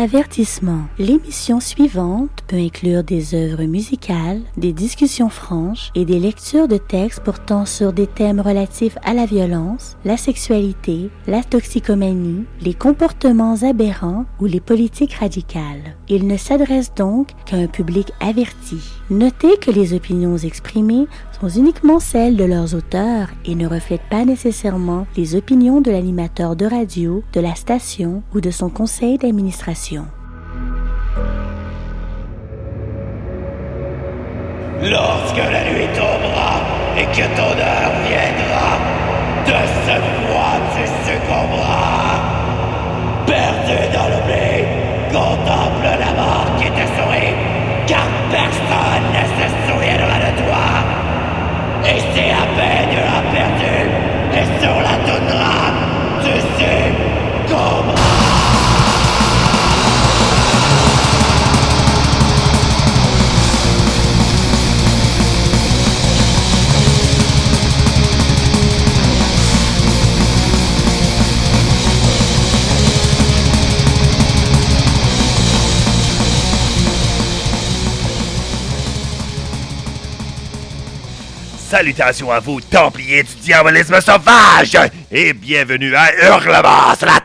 Avertissement. L'émission suivante peut inclure des œuvres musicales, des discussions franches et des lectures de textes portant sur des thèmes relatifs à la violence, la sexualité, la toxicomanie, les comportements aberrants ou les politiques radicales. Il ne s'adresse donc qu'à un public averti. Notez que les opinions exprimées sont uniquement celles de leurs auteurs et ne reflètent pas nécessairement les opinions de l'animateur de radio, de la station ou de son conseil d'administration. Lorsque la nuit tombera et que ton heure viendra, de ce froid tu succomberas. Perdu dans l'oubli, contemple Salutations à vous, Templiers du diabolisme sauvage, et bienvenue à Hurlement la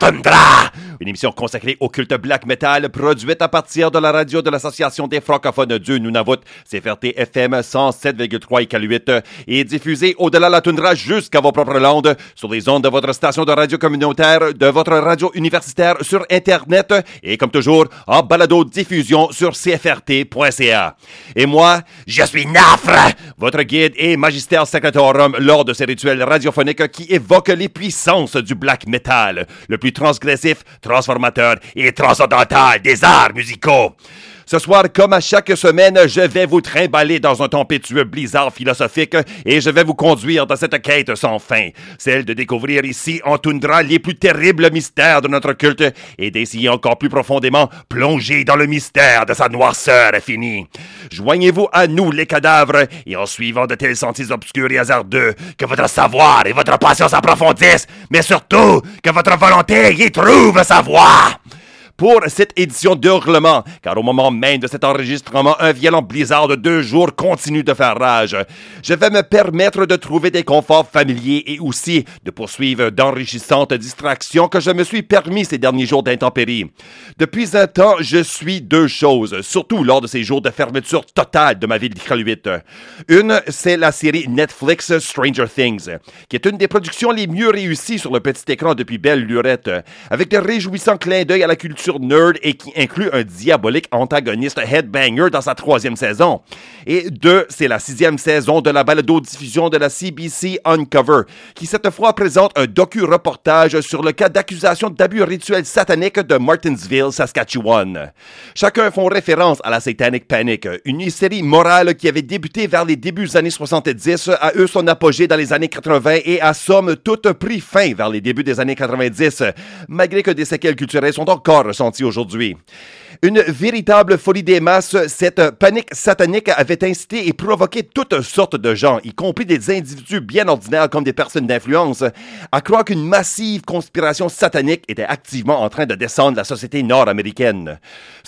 une émission consacrée au culte black metal, produite à partir de la radio de l'Association des francophones du Nunavut, CFRT FM 107,3 et 8 et diffusée au-delà de la toundra jusqu'à vos propres landes, sur les ondes de votre station de radio communautaire, de votre radio universitaire sur Internet, et comme toujours, en balado-diffusion sur cfrt.ca. Et moi, je suis Nafre, votre guide et magistère secretorum lors de ces rituels radiophoniques qui évoquent les puissances du black metal, le plus transgressif, transformateur et transcendantal des arts musicaux. Ce soir, comme à chaque semaine, je vais vous trimballer dans un tempétueux blizzard philosophique et je vais vous conduire dans cette quête sans fin, celle de découvrir ici en toundra les plus terribles mystères de notre culte et d'essayer encore plus profondément plonger dans le mystère de sa noirceur infinie. Joignez-vous à nous, les cadavres, et en suivant de tels sentiers obscurs et hasardeux, que votre savoir et votre passion s'approfondissent, mais surtout que votre volonté y trouve sa voie pour cette édition d'Hurlement, car au moment même de cet enregistrement, un violent blizzard de deux jours continue de faire rage. Je vais me permettre de trouver des conforts familiers et aussi de poursuivre d'enrichissantes distractions que je me suis permis ces derniers jours d'intempéries. Depuis un temps, je suis deux choses, surtout lors de ces jours de fermeture totale de ma ville d'Iqaluit. Une, c'est la série Netflix Stranger Things, qui est une des productions les mieux réussies sur le petit écran depuis belle lurette, avec de réjouissants clins d'œil à la culture nerd et qui inclut un diabolique antagoniste headbanger dans sa troisième saison. Et deux, c'est la sixième saison de la balado-diffusion de la CBC Uncover, qui cette fois présente un docu-reportage sur le cas d'accusation d'abus rituels sataniques de Martinsville, Saskatchewan. Chacun font référence à la Satanic Panic, une hystérie morale qui avait débuté vers les débuts des années 70, a eu son apogée dans les années 80 et a somme toute pris fin vers les débuts des années 90, malgré que des séquelles culturelles sont encore ressenties aujourd'hui. Une véritable folie des masses, cette panique satanique avait incité et provoqué toutes sortes de gens, y compris des individus bien ordinaires comme des personnes d'influence, à croire qu'une massive conspiration satanique était activement en train de descendre la société nord-américaine.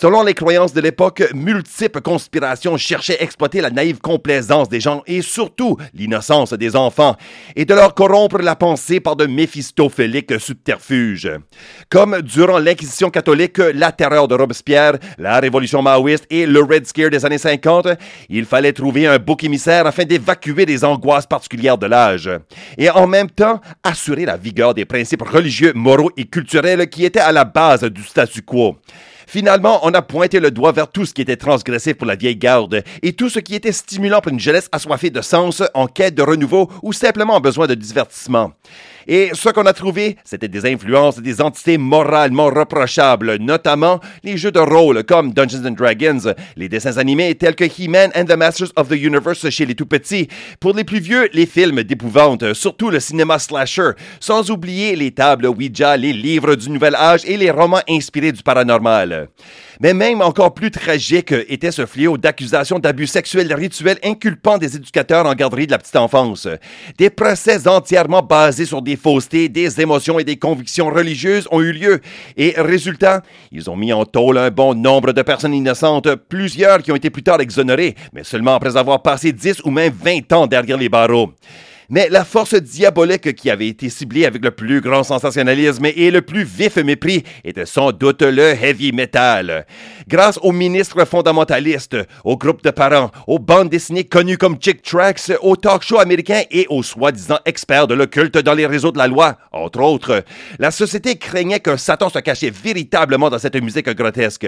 Selon les croyances de l'époque, multiples conspirations cherchaient à exploiter la naïve complaisance des gens et surtout l'innocence des enfants, et de leur corrompre la pensée par de méphistophéliques subterfuges. Comme durant l'Inquisition catholique, la terreur de Robespierre, la révolution maoïste et le Red Scare des années 50, il fallait trouver un bouc émissaire afin d'évacuer les angoisses particulières de l'âge. Et en même temps, assurer la vigueur des principes religieux, moraux et culturels qui étaient à la base du statu quo. Finalement, on a pointé le doigt vers tout ce qui était transgressif pour la vieille garde et tout ce qui était stimulant pour une jeunesse assoiffée de sens, en quête de renouveau ou simplement en besoin de divertissement. Et ce qu'on a trouvé, c'était des influences des entités moralement reprochables, notamment les jeux de rôle comme Dungeons and Dragons, les dessins animés tels que He-Man and the Masters of the Universe chez les tout petits, pour les plus vieux, les films d'épouvante, surtout le cinéma slasher, sans oublier les tables Ouija, les livres du Nouvel Âge et les romans inspirés du paranormal. Mais même encore plus tragique était ce fléau d'accusations d'abus sexuels rituels inculpant des éducateurs en garderie de la petite enfance. Des procès entièrement basés sur des faussetés, des émotions et des convictions religieuses ont eu lieu. Et résultat, ils ont mis en tôle un bon nombre de personnes innocentes, plusieurs qui ont été plus tard exonérées, mais seulement après avoir passé 10 ou même 20 ans derrière les barreaux. Mais la force diabolique qui avait été ciblée avec le plus grand sensationnalisme et le plus vif mépris était sans doute le heavy metal. Grâce aux ministres fondamentalistes, aux groupes de parents, aux bandes dessinées connues comme Chick Tracks, aux talk shows américains et aux soi-disant experts de l'occulte dans les réseaux de la loi, entre autres, la société craignait qu'un Satan se cachait véritablement dans cette musique grotesque.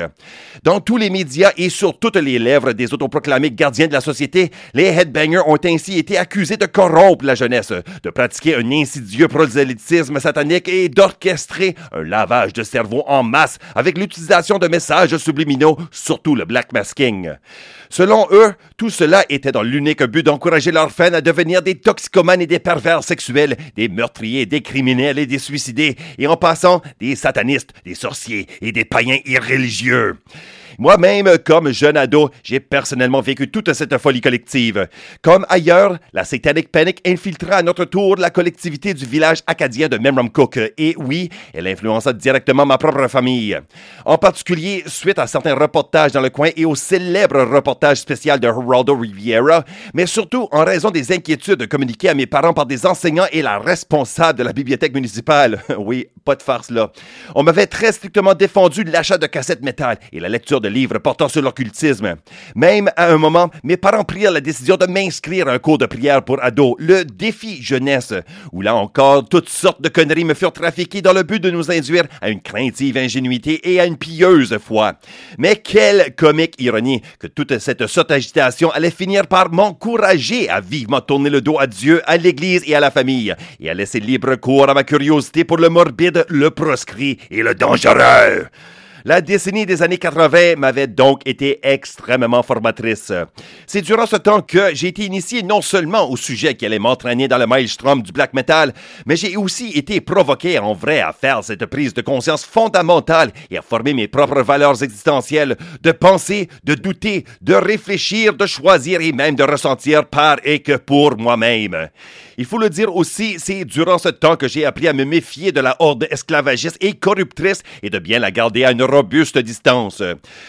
Dans tous les médias et sur toutes les lèvres des autoproclamés gardiens de la société, les headbangers ont ainsi été accusés de corrompre la jeunesse, de pratiquer un insidieux prosélytisme satanique et d'orchestrer un lavage de cerveau en masse avec l'utilisation de messages subliminaux, surtout le black masking. Selon eux, tout cela était dans l'unique but d'encourager leurs fans à devenir des toxicomanes et des pervers sexuels, des meurtriers, des criminels et des suicidés, et en passant, des satanistes, des sorciers et des païens irréligieux. Moi-même, comme jeune ado, j'ai personnellement vécu toute cette folie collective. Comme ailleurs, la Satanic Panic infiltra à notre tour la collectivité du village acadien de Memramcook. Et oui, elle influença directement ma propre famille. En particulier, suite à certains reportages dans le coin et au célèbre reportage spécial de Geraldo Riviera, mais surtout en raison des inquiétudes communiquées à mes parents par des enseignants et la responsable de la bibliothèque municipale. oui, pas de farce là. On m'avait très strictement défendu l'achat de cassettes métal et la lecture de livres portant sur l'occultisme. Même à un moment, mes parents prirent la décision de m'inscrire à un cours de prière pour ados, le défi jeunesse, où là encore, toutes sortes de conneries me furent trafiquées dans le but de nous induire à une craintive ingénuité et à une pieuse foi. Mais quelle comique ironie que toute cette sotte agitation allait finir par m'encourager à vivement tourner le dos à Dieu, à l'Église et à la famille, et à laisser libre cours à ma curiosité pour le morbide, le proscrit et le dangereux. La décennie des années 80 m'avait donc été extrêmement formatrice. C'est durant ce temps que j'ai été initié non seulement au sujet qui allait m'entraîner dans le maelstrom du black metal, mais j'ai aussi été provoqué en vrai à faire cette prise de conscience fondamentale et à former mes propres valeurs existentielles, de penser, de douter, de réfléchir, de choisir et même de ressentir par et que pour moi-même. Il faut le dire aussi, c'est durant ce temps que j'ai appris à me méfier de la horde esclavagiste et corruptrice et de bien la garder à une robuste distance.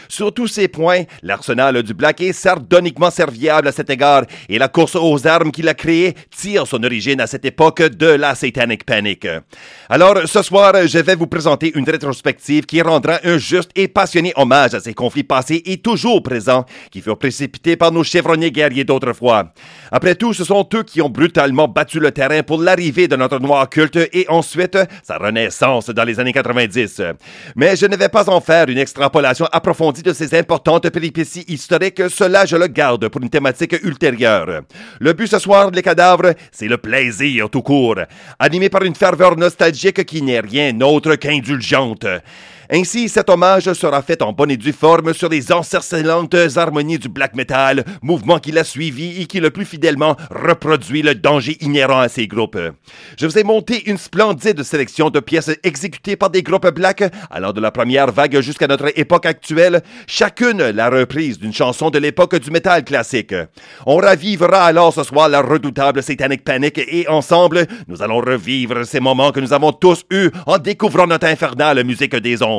Sur tous ces points, l'arsenal du Black est sardoniquement serviable à cet égard et la course aux armes qu'il a créée tire son origine à cette époque de la Satanic Panic. Alors, ce soir, je vais vous présenter une rétrospective qui rendra un juste et passionné hommage à ces conflits passés et toujours présents qui furent précipités par nos chevronniers guerriers d'autrefois. Après tout, ce sont eux qui ont brutalement battu le terrain pour l'arrivée de notre noir culte et ensuite sa renaissance dans les années 90. Mais je ne vais pas en faire une extrapolation approfondie de ces importantes péripéties historiques, cela je le garde pour une thématique ultérieure. Le but ce soir, les cadavres, c'est le plaisir tout court, animé par une ferveur nostalgique qui n'est rien d'autre qu'indulgente. Ainsi, cet hommage sera fait en bonne et due forme sur les encercelantes harmonies du black metal, mouvement qu'il a suivi et qui le plus fidèlement reproduit le danger inhérent à ces groupes. Je vous ai monté une splendide sélection de pièces exécutées par des groupes black allant de la première vague jusqu'à notre époque actuelle, chacune la reprise d'une chanson de l'époque du métal classique. On ravivera alors ce soir la redoutable Satanic Panic et ensemble, nous allons revivre ces moments que nous avons tous eus en découvrant notre infernale musique des ondes.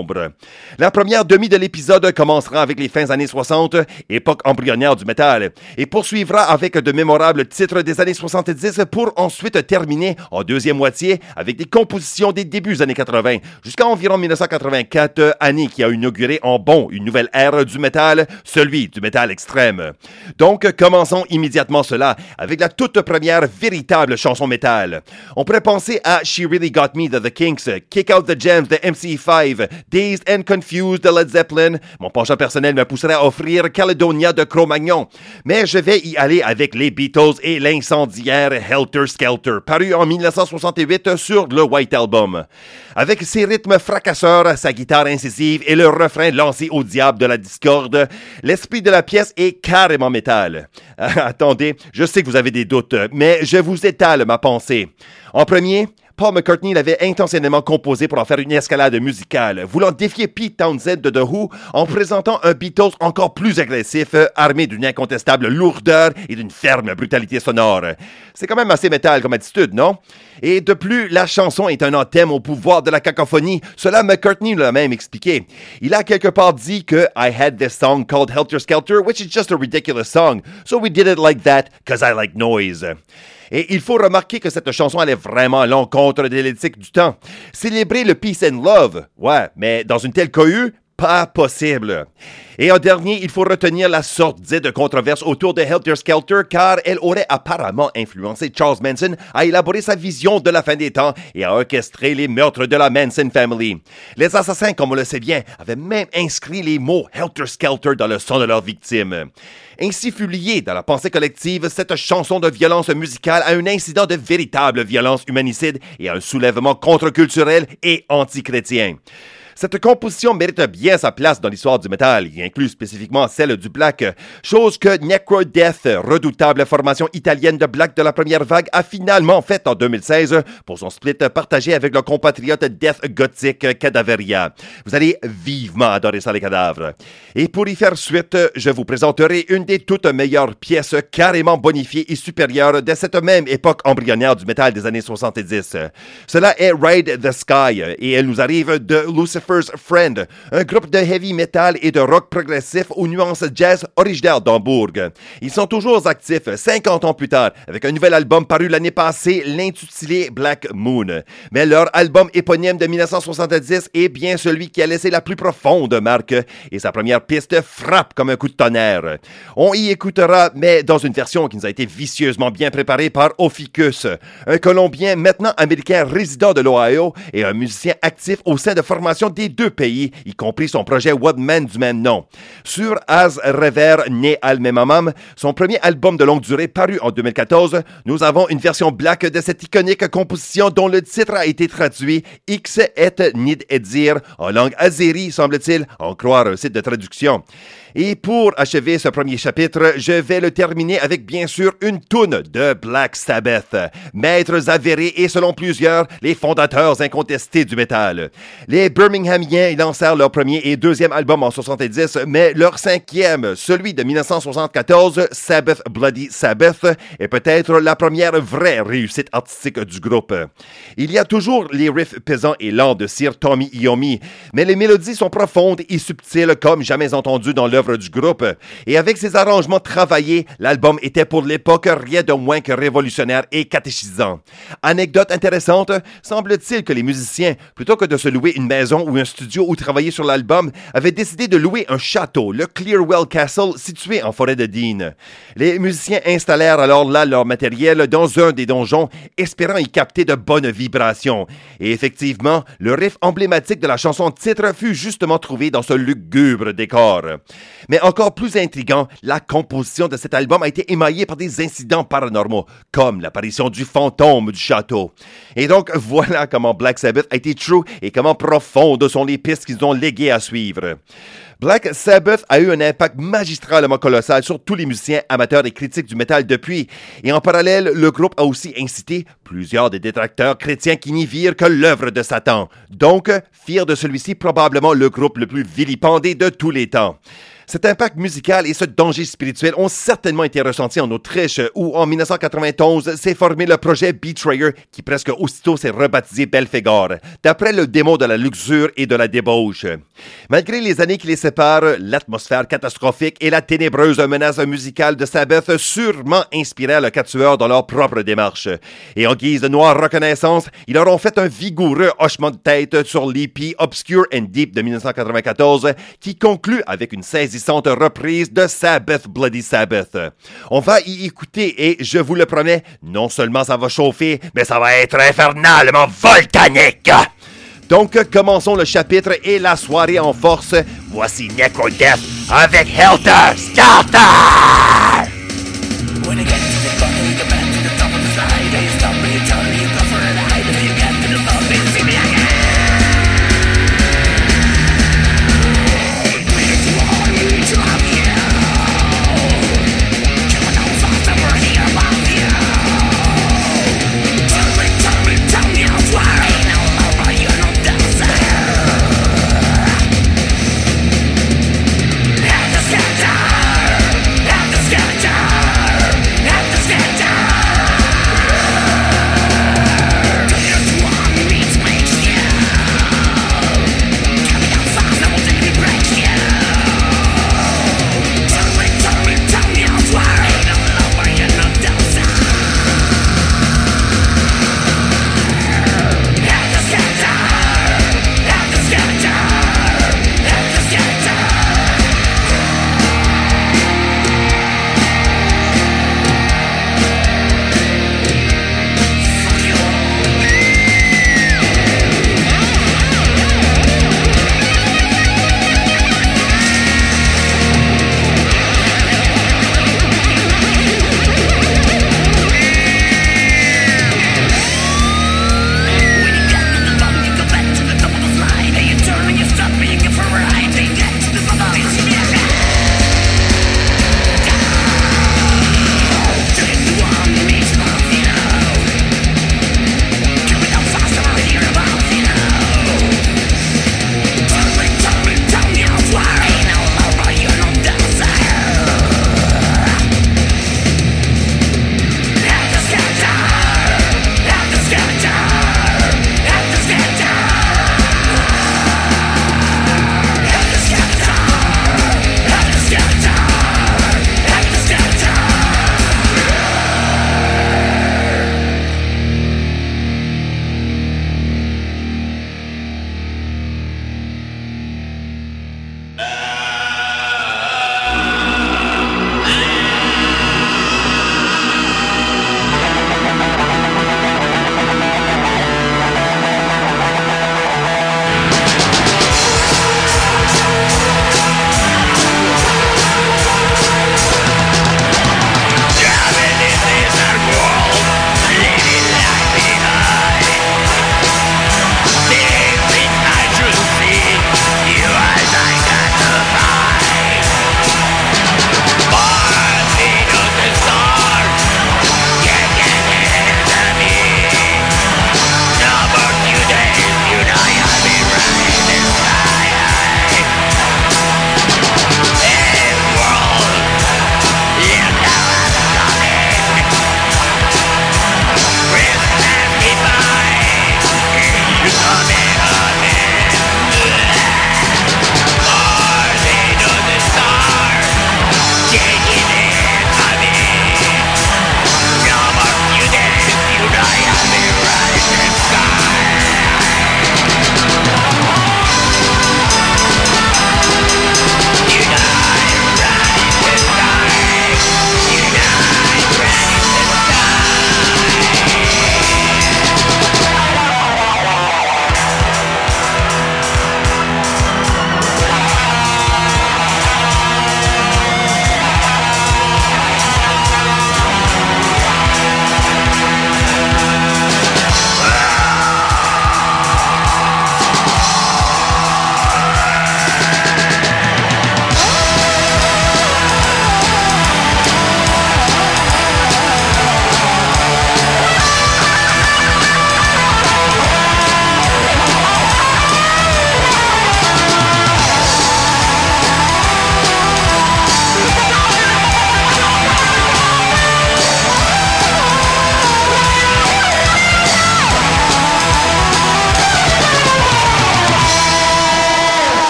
La première demi de l'épisode commencera avec les fins années 60, époque embryonnaire du métal, et poursuivra avec de mémorables titres des années 70 pour ensuite terminer en deuxième moitié avec des compositions des débuts années 80, jusqu'à environ 1984, année qui a inauguré en bon une nouvelle ère du métal, celui du métal extrême. Donc, commençons immédiatement cela avec la toute première véritable chanson métal. On pourrait penser à She Really Got Me de The Kinks, Kick Out the Gems de MC5, Dazed and Confused de Led Zeppelin. Mon penchant personnel me pousserait à offrir Caledonia de Cro-Magnon. Mais je vais y aller avec les Beatles et l'incendiaire Helter Skelter, paru en 1968 sur le White Album. Avec ses rythmes fracasseurs, sa guitare incisive et le refrain lancé au diable de la discorde, l'esprit de la pièce est carrément métal. Attendez, je sais que vous avez des doutes, mais je vous étale ma pensée. En premier, Paul McCartney l'avait intentionnellement composé pour en faire une escalade musicale, voulant défier Pete Townsend de The Who en présentant un Beatles encore plus agressif, armé d'une incontestable lourdeur et d'une ferme brutalité sonore. C'est quand même assez métal comme attitude, non? Et de plus, la chanson est un anthème au pouvoir de la cacophonie. Cela, McCartney l'a même expliqué. Il a quelque part dit que I had this song called Helter Skelter, which is just a ridiculous song. So we did it like that, cause I like noise. Et il faut remarquer que cette chanson allait vraiment à l'encontre de l'éthique du temps. Célébrer le peace and love, ouais, mais dans une telle cohue, pas possible. Et en dernier, il faut retenir la de controverse autour de Helter Skelter car elle aurait apparemment influencé Charles Manson à élaborer sa vision de la fin des temps et à orchestrer les meurtres de la Manson Family. Les assassins, comme on le sait bien, avaient même inscrit les mots Helter Skelter dans le sang de leurs victimes. Ainsi fut liée dans la pensée collective cette chanson de violence musicale à un incident de véritable violence humanicide et à un soulèvement contre-culturel et anti-chrétien. Cette composition mérite bien sa place dans l'histoire du métal, y inclut spécifiquement celle du black, chose que Necro Death, redoutable formation italienne de black de la première vague, a finalement faite en 2016 pour son split partagé avec le compatriote Death Gothic Cadaveria. Vous allez vivement adorer ça les cadavres. Et pour y faire suite, je vous présenterai une des toutes meilleures pièces carrément bonifiées et supérieures de cette même époque embryonnaire du métal des années 70. Cela est Ride the Sky et elle nous arrive de Lucifer Friend, un groupe de heavy metal et de rock progressif aux nuances jazz originaire d'Hambourg. Ils sont toujours actifs 50 ans plus tard avec un nouvel album paru l'année passée, l'intitulé Black Moon. Mais leur album éponyme de 1970 est bien celui qui a laissé la plus profonde marque et sa première piste frappe comme un coup de tonnerre. On y écoutera, mais dans une version qui nous a été vicieusement bien préparée par Ophikus, un Colombien maintenant américain résident de l'Ohio et un musicien actif au sein de formations deux pays, y compris son projet Woodman du même nom. Sur Az Rever, né al son premier album de longue durée paru en 2014, nous avons une version black de cette iconique composition dont le titre a été traduit X et Nid Edir en langue azérie, semble-t-il, en croire un site de traduction. Et pour achever ce premier chapitre, je vais le terminer avec bien sûr une toune de Black Sabbath, maîtres avérés et selon plusieurs, les fondateurs incontestés du métal. Les Birminghamiens lancèrent leur premier et deuxième album en 70, mais leur cinquième, celui de 1974, Sabbath Bloody Sabbath, est peut-être la première vraie réussite artistique du groupe. Il y a toujours les riffs pesants et lents de Sir Tommy Iommi, mais les mélodies sont profondes et subtiles comme jamais entendues dans leur du groupe. Et avec ses arrangements travaillés, l'album était pour l'époque rien de moins que révolutionnaire et catéchisant. Anecdote intéressante, semble-t-il que les musiciens, plutôt que de se louer une maison ou un studio où travailler sur l'album, avaient décidé de louer un château, le Clearwell Castle, situé en forêt de Dean. Les musiciens installèrent alors là leur matériel dans un des donjons, espérant y capter de bonnes vibrations. Et effectivement, le riff emblématique de la chanson titre fut justement trouvé dans ce lugubre décor. Mais encore plus intrigant, la composition de cet album a été émaillée par des incidents paranormaux, comme l'apparition du fantôme du château. Et donc, voilà comment Black Sabbath a été true et comment profondes sont les pistes qu'ils ont léguées à suivre. Black Sabbath a eu un impact magistralement colossal sur tous les musiciens amateurs et critiques du métal depuis, et en parallèle, le groupe a aussi incité plusieurs des détracteurs chrétiens qui n'y virent que l'œuvre de Satan. Donc, firent de celui-ci probablement le groupe le plus vilipendé de tous les temps. Cet impact musical et ce danger spirituel ont certainement été ressentis en Autriche, où en 1991 s'est formé le projet Betrayer, qui presque aussitôt s'est rebaptisé Belphégor, d'après le démon de la luxure et de la débauche. Malgré les années qui les séparent, l'atmosphère catastrophique et la ténébreuse menace musicale de Sabbath sûrement inspirèrent le quatuor dans leur propre démarche. Et en guise de noire reconnaissance, ils leur ont fait un vigoureux hochement de tête sur l'EP Obscure and Deep de 1994, qui conclut avec une saisie reprise de Sabbath Bloody Sabbath. On va y écouter et je vous le promets, non seulement ça va chauffer, mais ça va être infernalement volcanique. Donc, commençons le chapitre et la soirée en force. Voici Necrodeath avec Helter Skelter!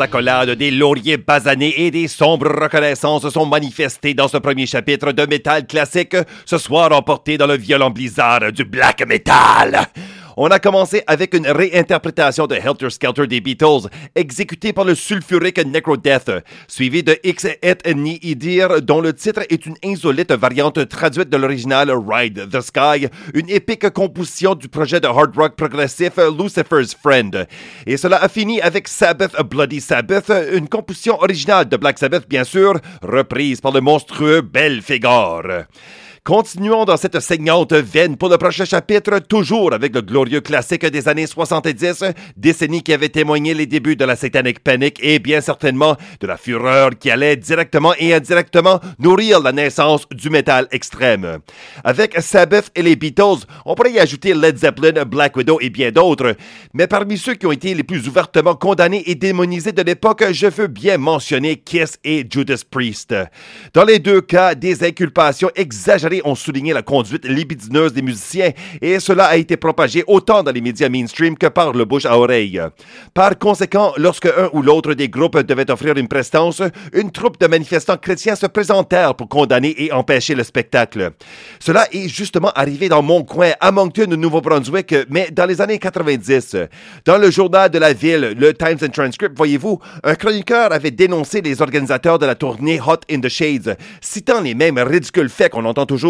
Accolades, des lauriers basanés et des sombres reconnaissances sont manifestés dans ce premier chapitre de métal classique, ce soir emporté dans le violent blizzard du black metal. On a commencé avec une réinterprétation de Helter Skelter des Beatles, exécutée par le sulfurique Necrodeath, suivi de X et Ni Idir, dont le titre est une insolite variante traduite de l'original Ride the Sky, une épique composition du projet de hard rock progressif Lucifer's Friend. Et cela a fini avec Sabbath Bloody Sabbath, une composition originale de Black Sabbath bien sûr, reprise par le monstrueux Belphégor. Continuons dans cette saignante veine pour le prochain chapitre, toujours avec le glorieux classique des années 70, décennie qui avait témoigné les débuts de la Satanic Panic et bien certainement de la fureur qui allait directement et indirectement nourrir la naissance du métal extrême. Avec Sabbath et les Beatles, on pourrait y ajouter Led Zeppelin, Black Widow et bien d'autres, mais parmi ceux qui ont été les plus ouvertement condamnés et démonisés de l'époque, je veux bien mentionner Kiss et Judas Priest. Dans les deux cas, des inculpations exagérées ont souligné la conduite libidineuse des musiciens et cela a été propagé autant dans les médias mainstream que par le bouche à oreille. Par conséquent, lorsque un ou l'autre des groupes devait offrir une prestance, une troupe de manifestants chrétiens se présentèrent pour condamner et empêcher le spectacle. Cela est justement arrivé dans mon coin, à Moncton, au Nouveau-Brunswick, mais dans les années 90. Dans le journal de la ville, le Times and Transcript, voyez-vous, un chroniqueur avait dénoncé les organisateurs de la tournée Hot in the Shades, citant les mêmes ridicules faits qu'on entend toujours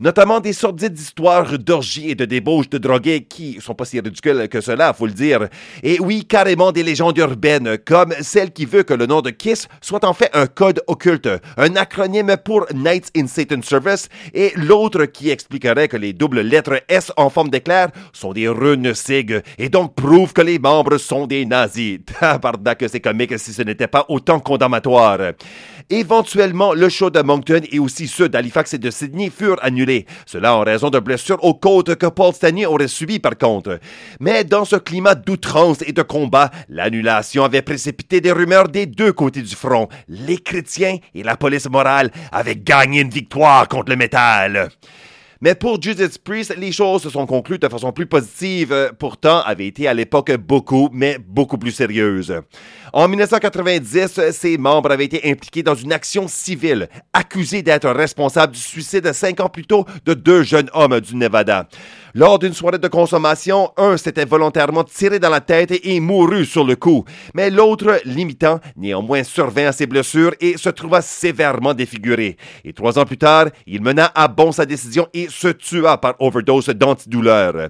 notamment des sordides histoires d'orgies et de débauches de drogués qui sont pas si ridicules que cela, faut le dire. Et oui, carrément des légendes urbaines, comme celle qui veut que le nom de Kiss soit en fait un code occulte, un acronyme pour Knights in Satan's Service, et l'autre qui expliquerait que les doubles lettres S en forme d'éclair sont des runes SIG, et donc prouve que les membres sont des nazis. Tabarnak que c'est comique si ce n'était pas autant condamnatoire. Éventuellement, le show de Moncton et aussi ceux d'Halifax et de Sydney furent annulés, cela en raison de blessures aux côtes que Paul Stanley aurait subies par contre. Mais dans ce climat d'outrance et de combat, l'annulation avait précipité des rumeurs des deux côtés du front. Les chrétiens et la police morale avaient gagné une victoire contre le métal. Mais pour Judas Priest, les choses se sont conclues de façon plus positive, pourtant avaient été à l'époque beaucoup, mais beaucoup plus sérieuses. En 1990, ses membres avaient été impliqués dans une action civile, accusés d'être responsables du suicide cinq ans plus tôt de deux jeunes hommes du Nevada. Lors d'une soirée de consommation, un s'était volontairement tiré dans la tête et mourut sur le coup, mais l'autre, limitant, néanmoins survint à ses blessures et se trouva sévèrement défiguré. Et trois ans plus tard, il mena à bon sa décision et se tua par overdose d'antidouleur.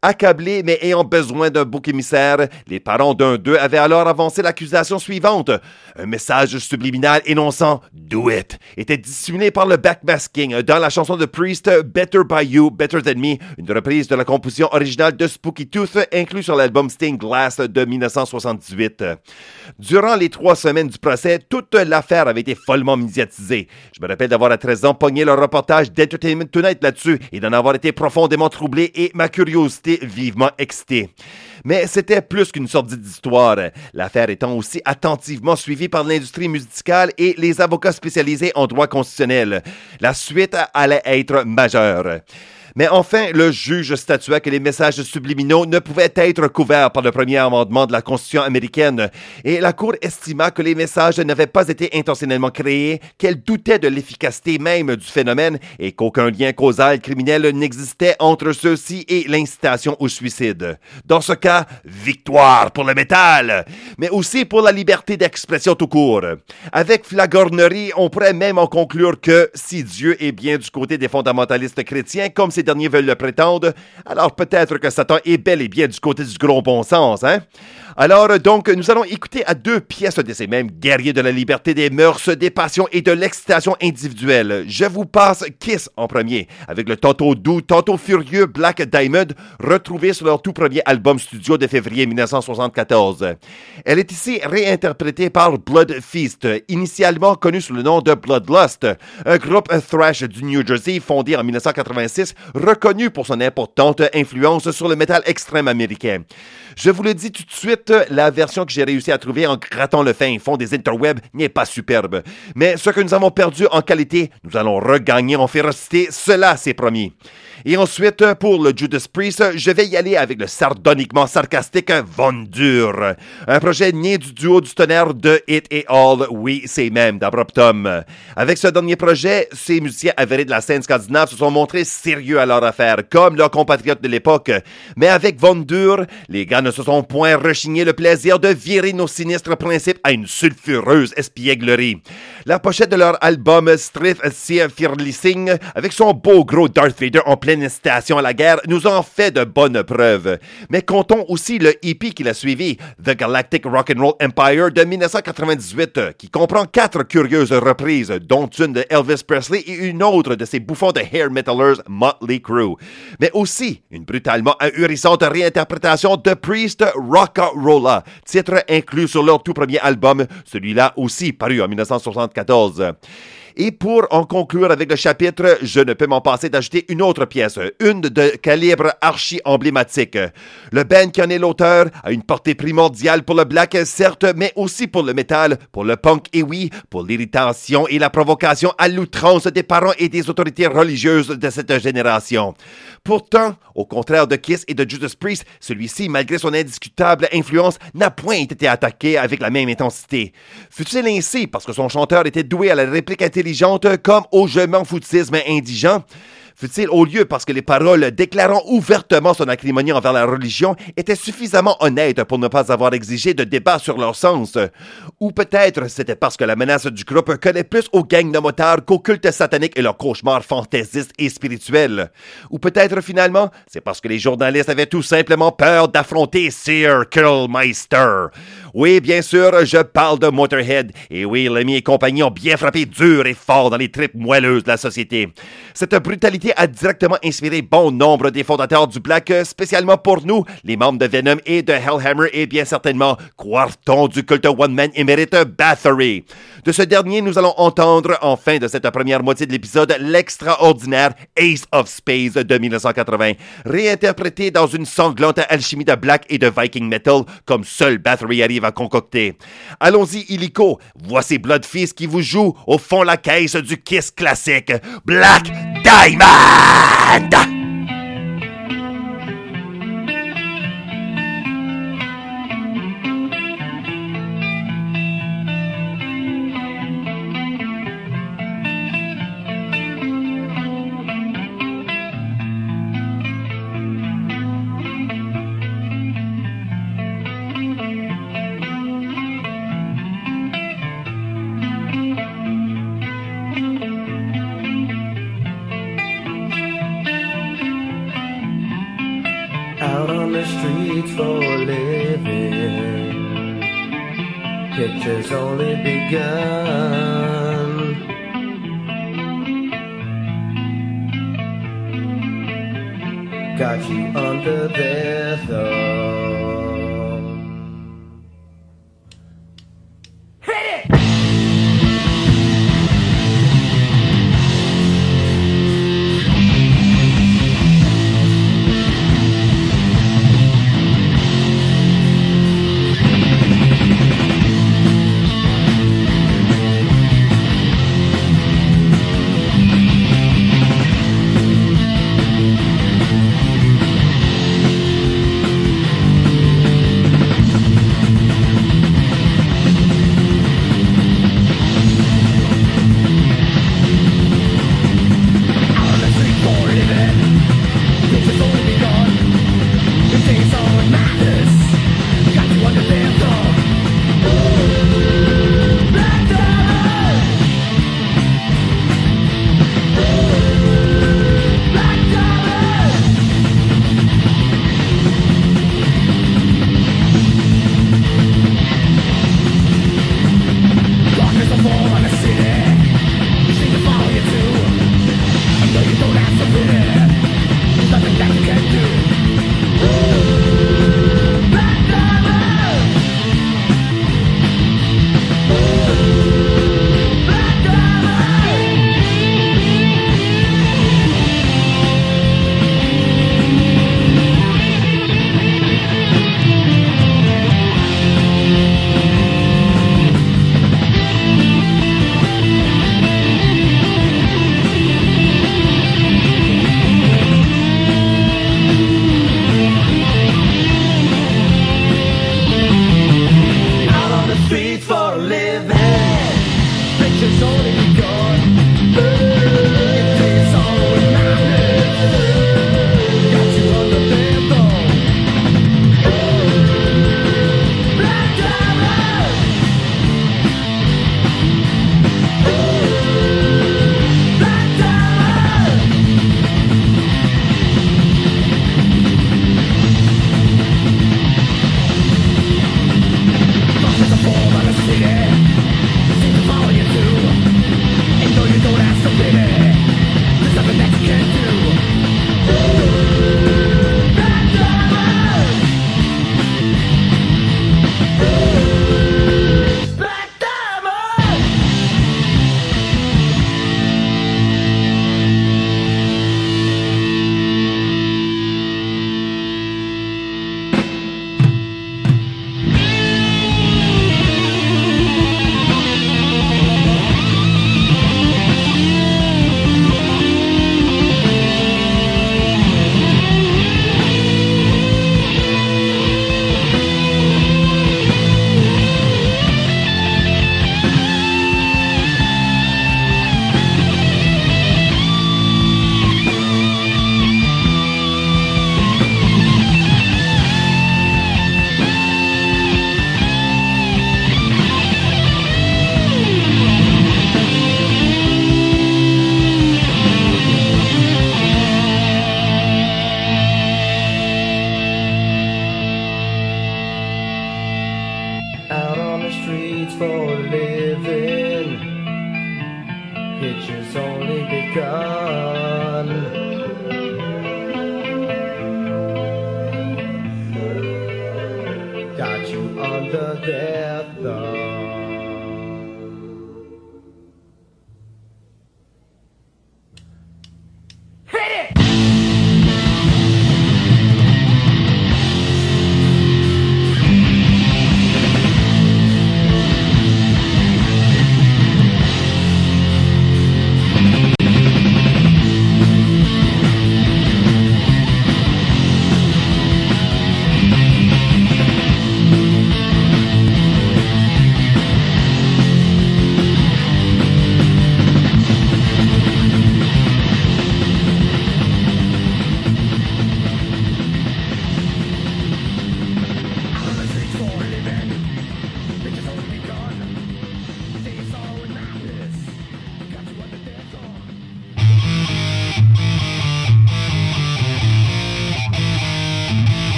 Accablés mais ayant besoin d'un bouc émissaire, les parents d'un d'eux avaient alors avancé l'accusation suivante. Un message subliminal énonçant Do it était dissimulé par le backmasking dans la chanson de Priest Better by You, Better Than Me, reprise de la composition originale de Spooky Tooth inclus sur l'album Stained Glass de 1978. Durant les trois semaines du procès, toute l'affaire avait été follement médiatisée. Je me rappelle d'avoir à 13 ans pogné le reportage d'Entertainment Tonight là-dessus et d'en avoir été profondément troublé et ma curiosité vivement excitée. Mais c'était plus qu'une sorte d'histoire, l'affaire étant aussi attentivement suivie par l'industrie musicale et les avocats spécialisés en droit constitutionnel. La suite allait être majeure. Mais enfin, le juge statua que les messages subliminaux ne pouvaient être couverts par le premier amendement de la Constitution américaine, et la Cour estima que les messages n'avaient pas été intentionnellement créés, qu'elle doutait de l'efficacité même du phénomène et qu'aucun lien causal criminel n'existait entre ceux-ci et l'incitation au suicide. Dans ce cas, victoire pour le métal, mais aussi pour la liberté d'expression tout court. Avec flagornerie, on pourrait même en conclure que si Dieu est bien du côté des fondamentalistes chrétiens, comme c'est derniers veulent le prétendre, alors peut-être que Satan est bel et bien du côté du gros bon sens, hein? Alors, donc, nous allons écouter à deux pièces de ces mêmes guerriers de la liberté des mœurs, des passions et de l'excitation individuelle. Je vous passe Kiss en premier, avec le tantôt doux, tantôt furieux Black Diamond, retrouvé sur leur tout premier album studio de février 1974. Elle est ici réinterprétée par Blood Feast, initialement connu sous le nom de Bloodlust, un groupe thrash du New Jersey fondé en 1986, reconnu pour son importante influence sur le métal extrême américain. Je vous le dis tout de suite, la version que j'ai réussi à trouver en grattant le fin fond des interwebs n'est pas superbe. Mais ce que nous avons perdu en qualité, nous allons regagner en férocité, cela c'est promis. Et ensuite, pour le Judas Priest, je vais y aller avec le sardoniquement sarcastique Von Dur. Un projet né du duo du tonnerre de It et All, oui, c'est même d'Abruptum. Avec ce dernier projet, ces musiciens avérés de la scène scandinave se sont montrés sérieux à leur affaire, comme leurs compatriotes de l'époque. Mais avec Von Dur, les gars ne se sont point rechigné le plaisir de virer nos sinistres principes à une sulfureuse espièglerie. La pochette de leur album Striff Fearlessing, avec son beau gros Darth Vader en pleine station à la guerre, nous en fait de bonnes preuves. Mais comptons aussi le hippie qui l'a suivi, The Galactic Rock'n'Roll Empire de 1998, qui comprend quatre curieuses reprises, dont une de Elvis Presley et une autre de ses bouffons de hair metalers Motley Crue. Mais aussi une brutalement ahurissante réinterprétation de Priest Rolla, titre inclus sur leur tout premier album, celui-là aussi paru en 1974. Et pour en conclure avec le chapitre, je ne peux m'en passer d'ajouter une autre pièce, une de calibre archi-emblématique. Le band qui en est l'auteur a une portée primordiale pour le black, certes, mais aussi pour le métal, pour le punk et oui, pour l'irritation et la provocation à l'outrance des parents et des autorités religieuses de cette génération. Pourtant, au contraire de Kiss et de Judas Priest, celui-ci, malgré son indiscutable influence, n'a point été attaqué avec la même intensité. Fut-il ainsi parce que son chanteur était doué à la réplique comme au je m'en foutisme indigent? Fut-il au lieu parce que les paroles déclarant ouvertement son acrimonie envers la religion étaient suffisamment honnêtes pour ne pas avoir exigé de débat sur leur sens? Ou peut-être c'était parce que la menace du groupe connaît plus aux gangs de motards qu'aux cultes sataniques et leurs cauchemars fantaisistes et spirituels? Ou peut-être finalement c'est parce que les journalistes avaient tout simplement peur d'affronter Sir Meister? Oui, bien sûr, je parle de Motorhead. Et oui, l'ami et compagnie ont bien frappé dur et fort dans les tripes moelleuses de la société. Cette brutalité a directement inspiré bon nombre des fondateurs du Black, spécialement pour nous, les membres de Venom et de Hellhammer et bien certainement Quarton du culte one-man émérite Bathory. De ce dernier, nous allons entendre en fin de cette première moitié de l'épisode l'extraordinaire Ace of Space de 1980, réinterprété dans une sanglante alchimie de black et de viking metal comme seul Bathory arrive à concocter. Allons-y, illico, voici Bloodfist qui vous joue au fond la caisse du Kiss classique, Black Diamond!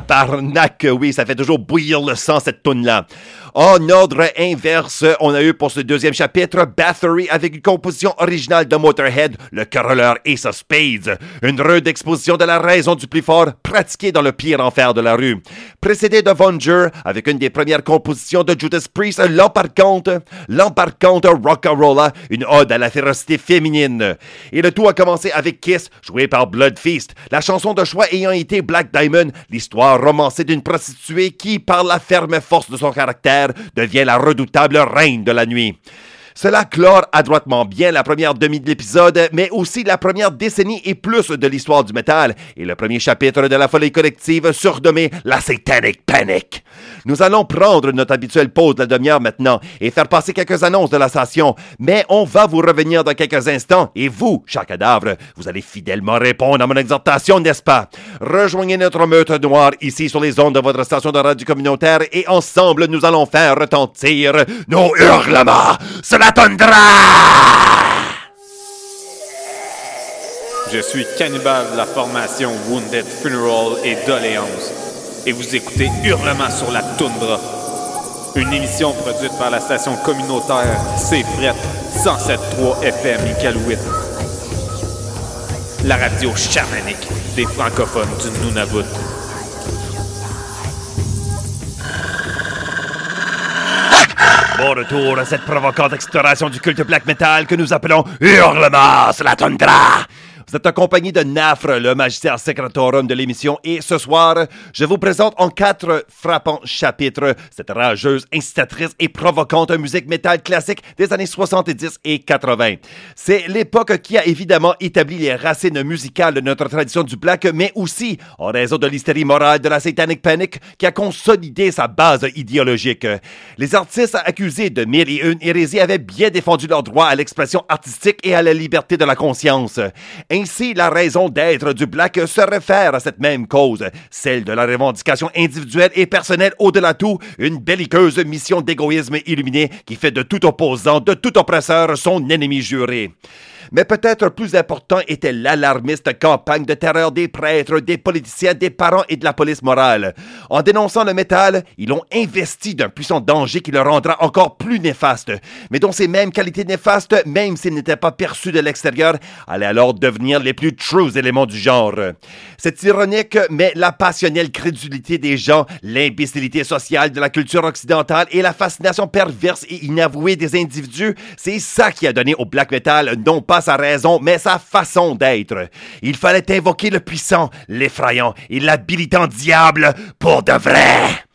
Tabarnak, oui, ça fait toujours bouillir le sang, cette toune-là. En ordre inverse, on a eu pour ce deuxième chapitre Bathory avec une composition originale de Motorhead, le caroleur Ace of Spades. Une rude exposition de la raison du plus fort pratiquée dans le pire enfer de la rue. Précédé de Vonger avec une des premières compositions de Judas Priest, l'embarquante, l'embarquante Rock'n'Rolla, une ode à la férocité féminine. Et le tout a commencé avec Kiss, joué par Blood Feast, la chanson de choix ayant été Black Diamond, l'histoire romancée d'une prostituée qui, par la ferme force de son caractère, devient la redoutable reine de la nuit. Cela clore adroitement bien la première demi de l'épisode, mais aussi la première décennie et plus de l'histoire du métal, et le premier chapitre de la folie collective surnommé la Satanic Panic. Nous allons prendre notre habituelle pause de la demi-heure maintenant et faire passer quelques annonces de la station, mais on va vous revenir dans quelques instants, et vous, cher cadavre, vous allez fidèlement répondre à mon exhortation, n'est-ce pas? Rejoignez notre meute noir ici sur les ondes de votre station de radio communautaire et ensemble nous allons faire retentir nos hurlements. Je suis cannibale de la formation Wounded Funeral et Doléance. Et vous écoutez Hurlement sur la toundra. Une émission produite par la station communautaire C'est Fret 107.3 FM Iqaluit. La radio chamanique des francophones du Nunavut. Bon retour à cette provocante exploration du culte black metal que nous appelons Hurlement la tundra. Vous êtes accompagné de Nafre, le magistère secretorum de l'émission, et ce soir, je vous présente en quatre frappants chapitres cette rageuse, incitatrice et provocante musique métal classique des années 70 et 80. C'est l'époque qui a évidemment établi les racines musicales de notre tradition du black, mais aussi, en raison de l'hystérie morale de la Satanic Panic, qui a consolidé sa base idéologique. Les artistes accusés de mille et une hérésies avaient bien défendu leur droit à l'expression artistique et à la liberté de la conscience. Ainsi, la raison d'être du Black se réfère à cette même cause, celle de la revendication individuelle et personnelle au-delà tout, une belliqueuse mission d'égoïsme illuminé qui fait de tout opposant, de tout oppresseur son ennemi juré. Mais peut-être plus important était l'alarmiste campagne de terreur des prêtres, des politiciens, des parents et de la police morale. En dénonçant le métal, ils l'ont investi d'un puissant danger qui le rendra encore plus néfaste, mais dont ces mêmes qualités néfastes, même s'ils n'étaient pas perçus de l'extérieur, allaient alors devenir les plus true éléments du genre. C'est ironique, mais la passionnelle crédulité des gens, l'imbécilité sociale de la culture occidentale et la fascination perverse et inavouée des individus, c'est ça qui a donné au black metal non pas sa raison, mais sa façon d'être. Il fallait invoquer le puissant, l'effrayant et l'habilitant diable pour de vrai.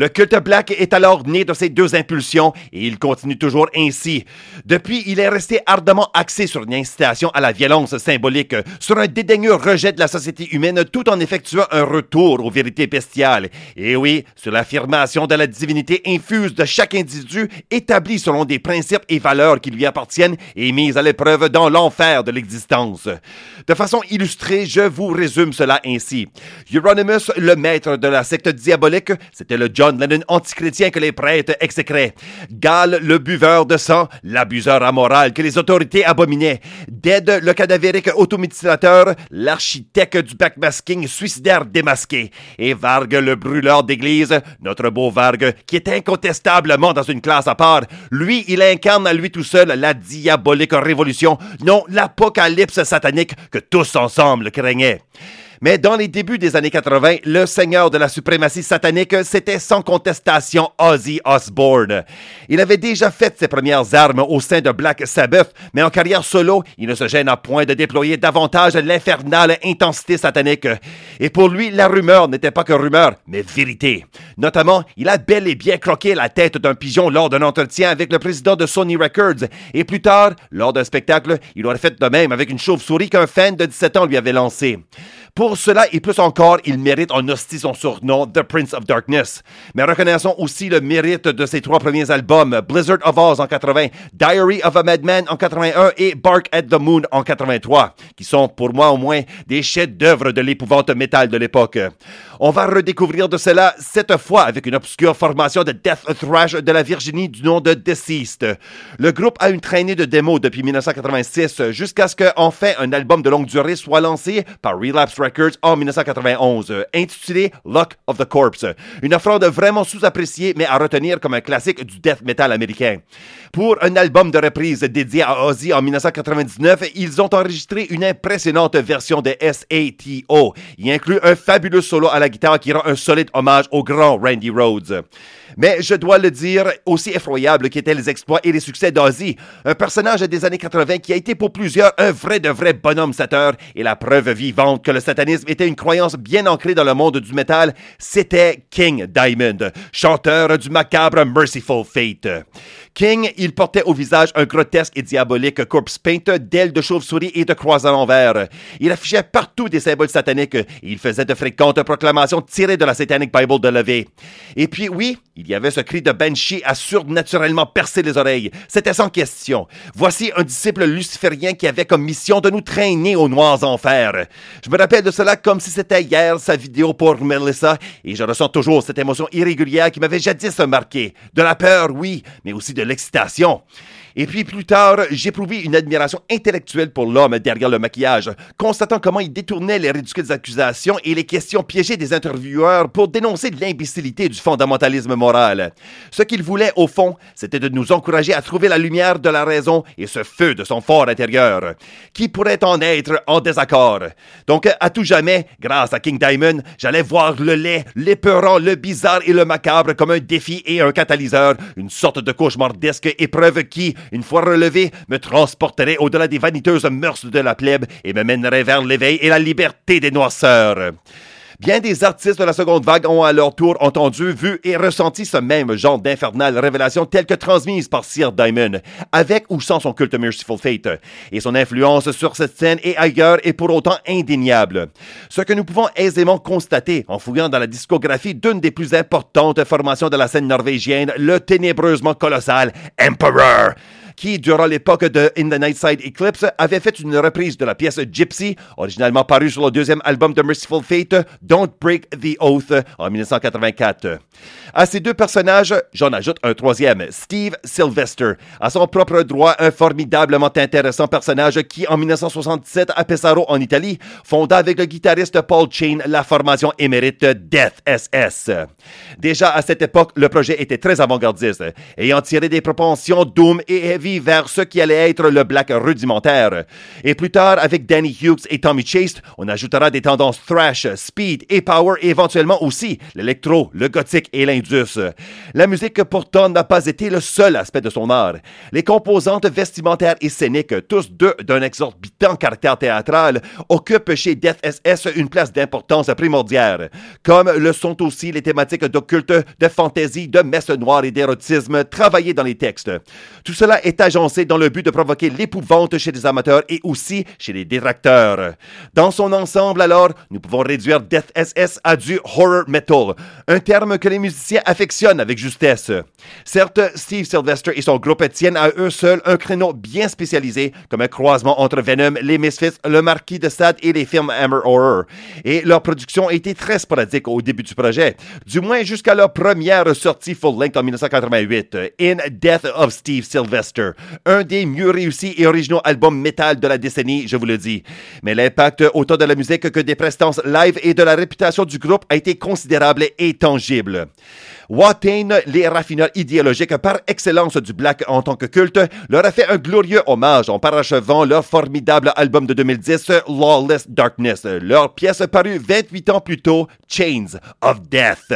Le culte black est alors né de ces deux impulsions et il continue toujours ainsi. Depuis, il est resté ardemment axé sur une incitation à la violence symbolique, sur un dédaigneux rejet de la société humaine tout en effectuant un retour aux vérités bestiales. Et oui, sur l'affirmation de la divinité infuse de chaque individu établi selon des principes et valeurs qui lui appartiennent et mise à l'épreuve dans l'enfer de l'existence. De façon illustrée, je vous résume cela ainsi. Euronymous, le maître de la secte diabolique, c'était le John Lennon antichrétien que les prêtres exécraient. Gall, le buveur de sang, l'abuseur amoral que les autorités abominaient. Dead, le cadavérique automutilateur, l'architecte du backmasking suicidaire démasqué. Et Varg, le brûleur d'église, notre beau Varg, qui est incontestablement dans une classe à part. Lui, il incarne à lui tout seul la diabolique révolution, non l'apocalypse satanique que tous ensemble craignaient. Mais dans les débuts des années 80, le seigneur de la suprématie satanique, c'était sans contestation Ozzy Osbourne. Il avait déjà fait ses premières armes au sein de Black Sabbath, mais en carrière solo, il ne se gêne à point de déployer davantage l'infernale intensité satanique. Et pour lui, la rumeur n'était pas que rumeur, mais vérité. Notamment, il a bel et bien croqué la tête d'un pigeon lors d'un entretien avec le président de Sony Records, et plus tard, lors d'un spectacle, il aurait fait de même avec une chauve-souris qu'un fan de 17 ans lui avait lancé. Pour cela et plus encore, il mérite en hostie son surnom The Prince of Darkness. Mais reconnaissons aussi le mérite de ses trois premiers albums, Blizzard of Oz en 80, Diary of a Madman en 81 et Bark at the Moon en 83, qui sont pour moi au moins des chefs-d'œuvre de l'épouvante métal de l'époque. On va redécouvrir de cela cette fois avec une obscure formation de death thrash de la Virginie du nom de Deceased. Le groupe a une traînée de démos depuis 1986 jusqu'à ce qu'enfin un album de longue durée soit lancé par Relapse Records en 1991, euh, intitulé Luck of the Corpse. Une offrande vraiment sous-appréciée, mais à retenir comme un classique du death metal américain. Pour un album de reprise dédié à Ozzy en 1999, ils ont enregistré une impressionnante version de SATO. Il inclut un fabuleux solo à la guitare qui rend un solide hommage au grand Randy Rhodes. Mais je dois le dire, aussi effroyable qu'étaient les exploits et les succès d'Ozzy, un personnage des années 80 qui a été pour plusieurs un vrai de vrai bonhomme sateur et la preuve vivante que le satanisme était une croyance bien ancrée dans le monde du métal, c'était King Diamond, chanteur du macabre Merciful Fate. King, il portait au visage un grotesque et diabolique corpse paint d'ailes de chauve-souris et de croix à l'envers. Il affichait partout des symboles sataniques il faisait de fréquentes proclamations tirées de la Satanic Bible de levée. Et puis oui, il y avait ce cri de Banshee à naturellement percer les oreilles. C'était sans question. Voici un disciple luciférien qui avait comme mission de nous traîner aux noirs enfers. Je me rappelle de cela comme si c'était hier sa vidéo pour Melissa et je ressens toujours cette émotion irrégulière qui m'avait jadis marqué. De la peur, oui, mais aussi de l'excitation. Et puis plus tard, j'éprouvais une admiration intellectuelle pour l'homme derrière le maquillage, constatant comment il détournait les ridicules accusations et les questions piégées des intervieweurs pour dénoncer l'imbécilité du fondamentalisme moral. Ce qu'il voulait, au fond, c'était de nous encourager à trouver la lumière de la raison et ce feu de son fort intérieur. Qui pourrait en être en désaccord? Donc, à tout jamais, grâce à King Diamond, j'allais voir le laid, l'épeurant, le bizarre et le macabre comme un défi et un catalyseur, une sorte de cauchemardesque épreuve qui, une fois relevé, me transporterait au-delà des vaniteuses mœurs de la plèbe et me mènerait vers l'éveil et la liberté des noirceurs. Bien des artistes de la seconde vague ont à leur tour entendu, vu et ressenti ce même genre d'infernale révélation telle que transmise par Sir Diamond, avec ou sans son culte Merciful Fate. Et son influence sur cette scène et ailleurs est pour autant indéniable. Ce que nous pouvons aisément constater en fouillant dans la discographie d'une des plus importantes formations de la scène norvégienne, le ténébreusement colossal Emperor qui, durant l'époque de In the Nightside Eclipse, avait fait une reprise de la pièce Gypsy, originalement parue sur le deuxième album de Merciful Fate, Don't Break the Oath, en 1984. À ces deux personnages, j'en ajoute un troisième, Steve Sylvester, à son propre droit un formidablement intéressant personnage qui, en 1967, à Pesaro, en Italie, fonda avec le guitariste Paul Chain la formation émérite Death SS. Déjà à cette époque, le projet était très avant-gardiste, ayant tiré des propensions doom et heavy vers ce qui allait être le black rudimentaire. Et plus tard, avec Danny Hughes et Tommy Chase, on ajoutera des tendances thrash, speed et power et éventuellement aussi l'électro, le gothique et l'indus. La musique pourtant n'a pas été le seul aspect de son art. Les composantes vestimentaires et scéniques, tous deux d'un exorbitant caractère théâtral, occupent chez Death SS une place d'importance primordiale, comme le sont aussi les thématiques d'occulte, de fantaisie, de messe noire et d'érotisme travaillées dans les textes. Tout cela est agencé dans le but de provoquer l'épouvante chez les amateurs et aussi chez les détracteurs. Dans son ensemble, alors, nous pouvons réduire Death SS à du horror metal, un terme que les musiciens affectionnent avec justesse. Certes, Steve Sylvester et son groupe tiennent à eux seuls un créneau bien spécialisé, comme un croisement entre Venom, les Misfits, le Marquis de Sade et les films Hammer Horror. Et leur production a été très sporadique au début du projet, du moins jusqu'à leur première sortie full-length en 1988, In Death of Steve Sylvester un des mieux réussis et originaux albums métal de la décennie, je vous le dis. Mais l'impact autant de la musique que des prestances live et de la réputation du groupe a été considérable et tangible. Watain, les raffineurs idéologiques par excellence du black en tant que culte, leur a fait un glorieux hommage en parachevant leur formidable album de 2010, Lawless Darkness, leur pièce parue 28 ans plus tôt, Chains of Death.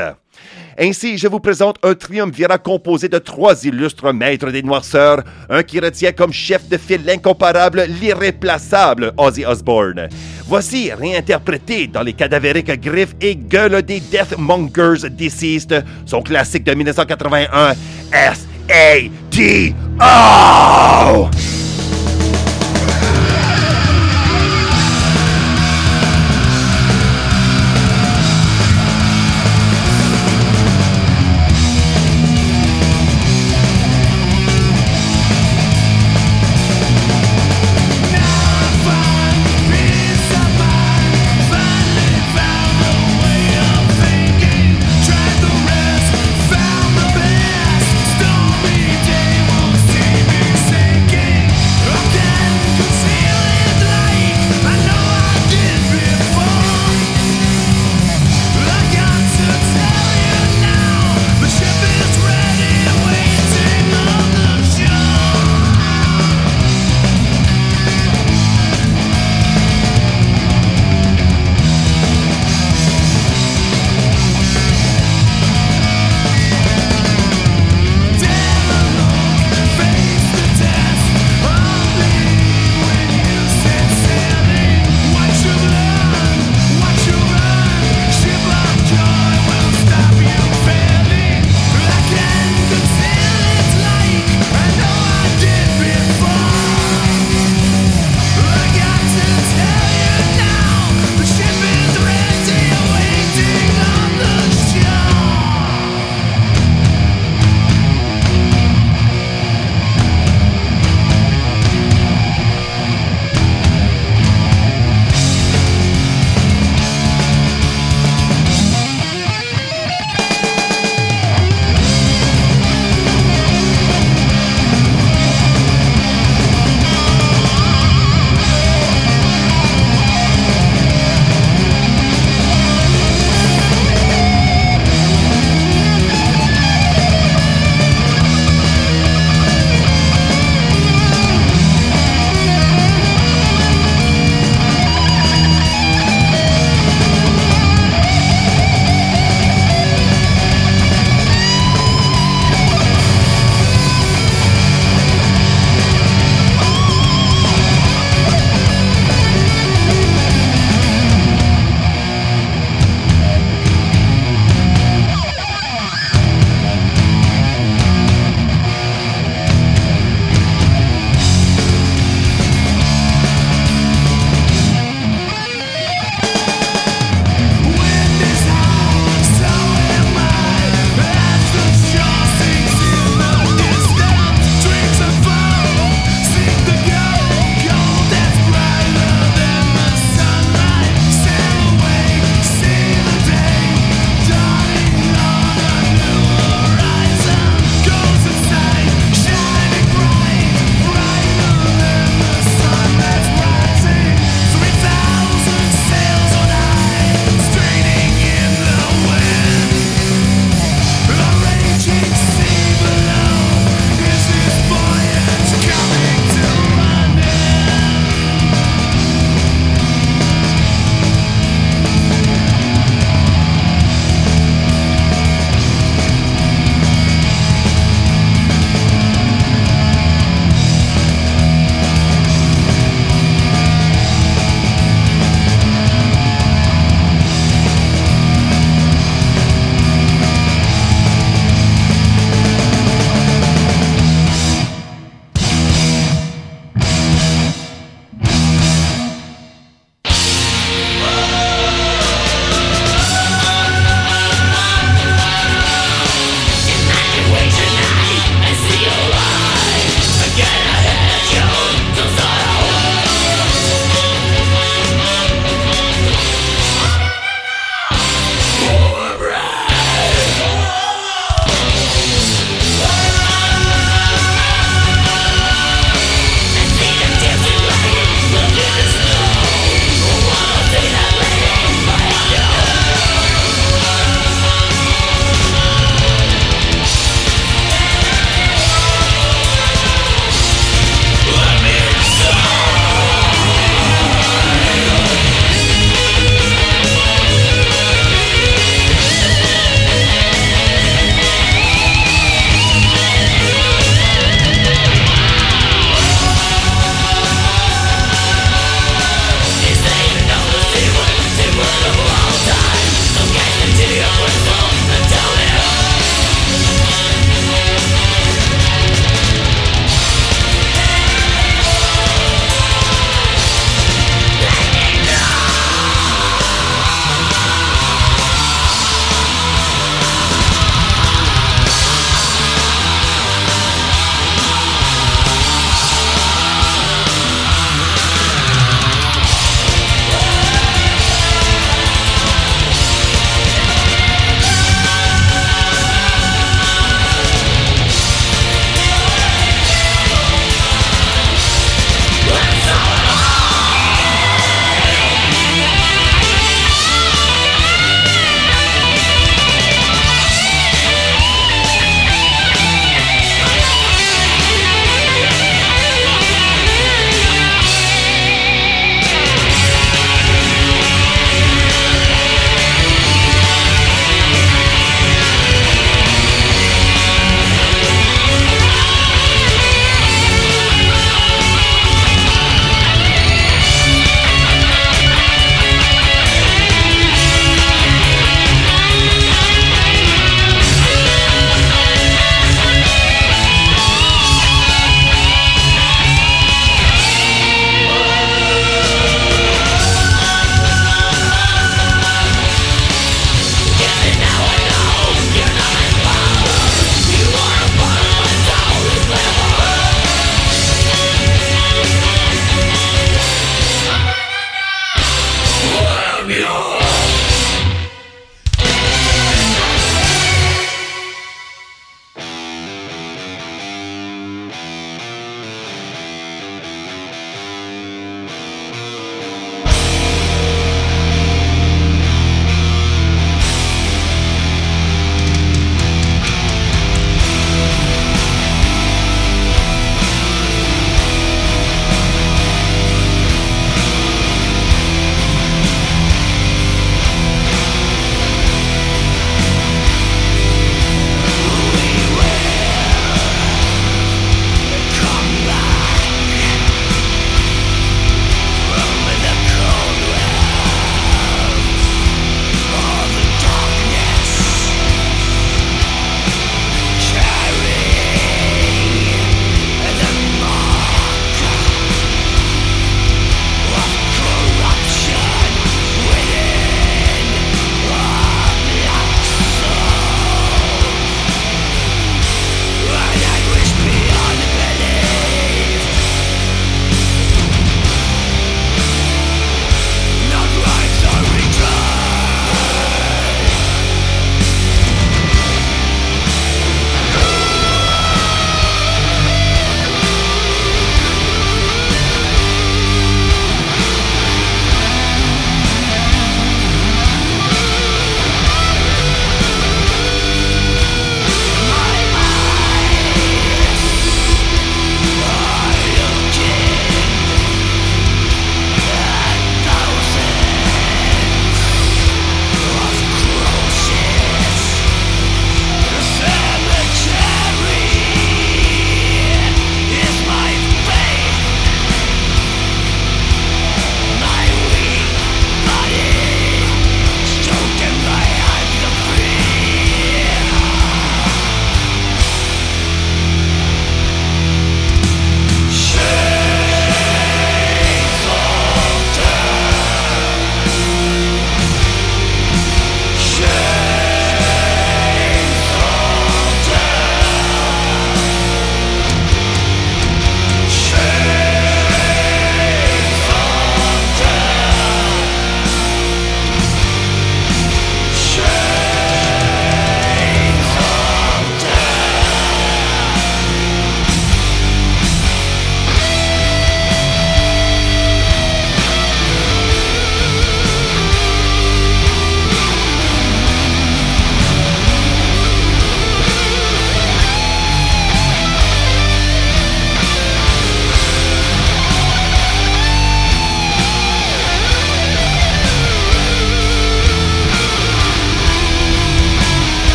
Ainsi, je vous présente un triumvirat composé de trois illustres maîtres des noirceurs, un qui retient comme chef de file l'incomparable, l'irréplaçable Ozzy Osbourne. Voici, réinterprété dans les cadavériques griffes et gueules des Deathmongers Deceased, son classique de 1981, S-A-T-O!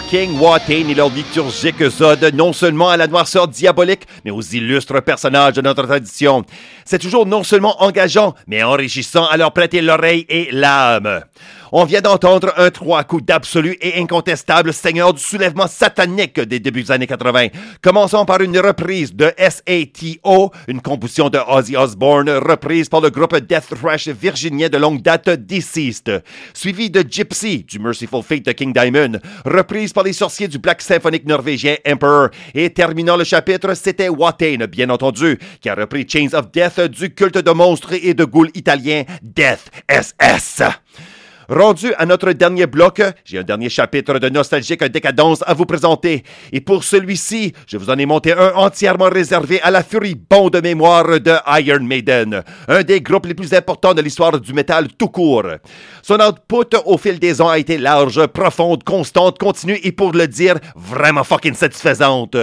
Fucking Watain et leur liturgique Zod, non seulement à la noirceur diabolique, mais aux illustres personnages de notre tradition. C'est toujours non seulement engageant, mais enrichissant à leur prêter l'oreille et l'âme. On vient d'entendre un trois coups d'absolu et incontestable seigneur du soulèvement satanique des débuts des années 80. Commençons par une reprise de SATO, une composition de Ozzy Osbourne, reprise par le groupe Death Thrash virginien de longue date Deceased. Suivi de Gypsy, du Merciful Fate de King Diamond, reprise par les sorciers du Black Symphonic norvégien Emperor. Et terminant le chapitre, c'était Watain, bien entendu, qui a repris Chains of Death du culte de monstres et de ghouls italien Death SS. Rendu à notre dernier bloc, j'ai un dernier chapitre de nostalgique décadence à vous présenter. Et pour celui-ci, je vous en ai monté un entièrement réservé à la furibonde mémoire de Iron Maiden, un des groupes les plus importants de l'histoire du métal tout court. Son output au fil des ans a été large, profonde, constante, continue et pour le dire, vraiment fucking satisfaisante.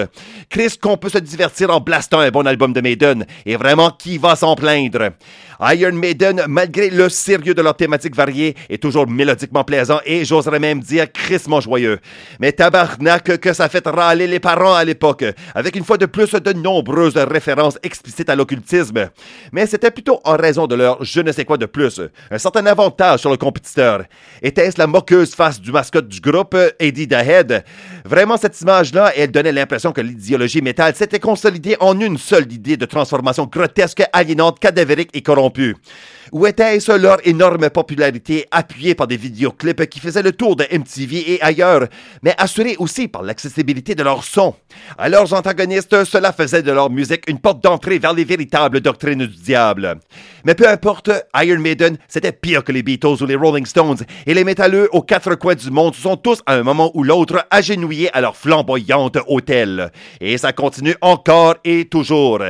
Chris qu'on peut se divertir en blastant un bon album de Maiden, et vraiment qui va s'en plaindre? Iron Maiden, malgré le sérieux de leur thématique variée, est toujours mélodiquement plaisant et j'oserais même dire crissement joyeux. Mais tabarnak que ça fait râler les parents à l'époque, avec une fois de plus de nombreuses références explicites à l'occultisme. Mais c'était plutôt en raison de leur je ne sais quoi de plus, un certain avantage sur le compétiteur. Était-ce la moqueuse face du mascotte du groupe, Eddie the Head? Vraiment, cette image-là, elle donnait l'impression que l'idéologie métal s'était consolidée en une seule idée de transformation grotesque, aliénante, cadavérique et corrompue corrompus. Où était-ce leur énorme popularité appuyée par des vidéoclips qui faisaient le tour de MTV et ailleurs, mais assurée aussi par l'accessibilité de leur son? À leurs antagonistes, cela faisait de leur musique une porte d'entrée vers les véritables doctrines du diable. Mais peu importe, Iron Maiden, c'était pire que les Beatles ou les Rolling Stones, et les métalleux aux quatre coins du monde sont tous à un moment ou l'autre agenouillés à leur flamboyante hôtel. Et ça continue encore et toujours.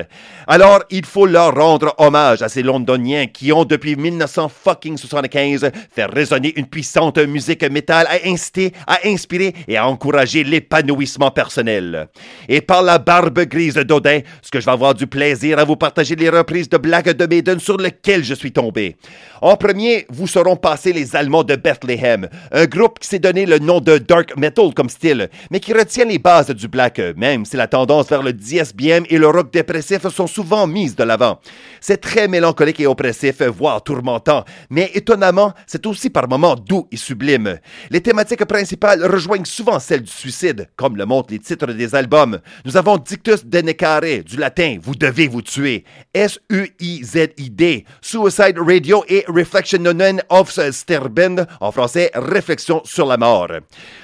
Alors, il faut leur rendre hommage à ces londoniens qui ont depuis 1975 fait résonner une puissante musique métal à inciter, à inspirer et à encourager l'épanouissement personnel. Et par la barbe grise d'Odin, ce que je vais avoir du plaisir à vous partager les reprises de blagues de Maiden sur lesquelles je suis tombé. En premier, vous seront passés les Allemands de Bethlehem, un groupe qui s'est donné le nom de dark metal comme style, mais qui retient les bases du black, même si la tendance vers le DSBM et le rock dépressif sont souvent mises de l'avant. C'est très mélancolique et oppressif, voire tourmentant, mais étonnamment, c'est aussi par moments doux et sublime. Les thématiques principales rejoignent souvent celles du suicide, comme le montrent les titres des albums. Nous avons Dictus Denecare, du latin Vous devez vous tuer, S-U-I-Z-I-D, Suicide Radio et Reflectionen of Sterben, en français Réflexion sur la mort.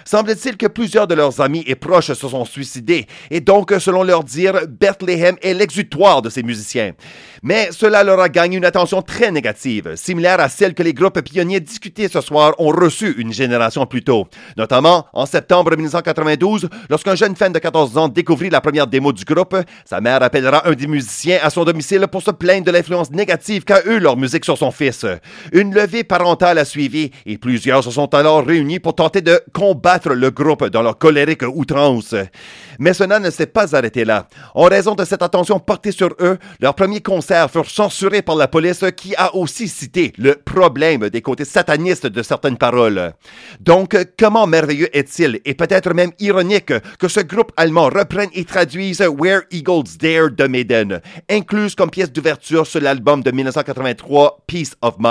Semble-t-il que plusieurs de leurs amis et proches se sont suicidés, et donc, selon leur dire, Bethlehem est l'exutoire de ces musiciens. Mais cela leur a gagné une attention très négative, similaire à celle que les groupes pionniers discutés ce soir ont reçue une génération plus tôt. Notamment, en septembre 1992, lorsqu'un jeune fan de 14 ans découvrit la première démo du groupe, sa mère appellera un des musiciens à son domicile pour se plaindre de l'influence négative qu'a eu leur musique sur son fils. Une levée parentale a suivi et plusieurs se sont alors réunis pour tenter de combattre le groupe dans leur colérique outrance. Mais cela ne s'est pas arrêté là. En raison de cette attention portée sur eux, leurs premiers concerts furent censurés par la police qui a aussi cité le problème des côtés satanistes de certaines paroles. Donc, comment merveilleux est-il et peut-être même ironique que ce groupe allemand reprenne et traduise Where Eagles Dare de Maiden, incluse comme pièce d'ouverture sur l'album de 1983 Peace of Mind?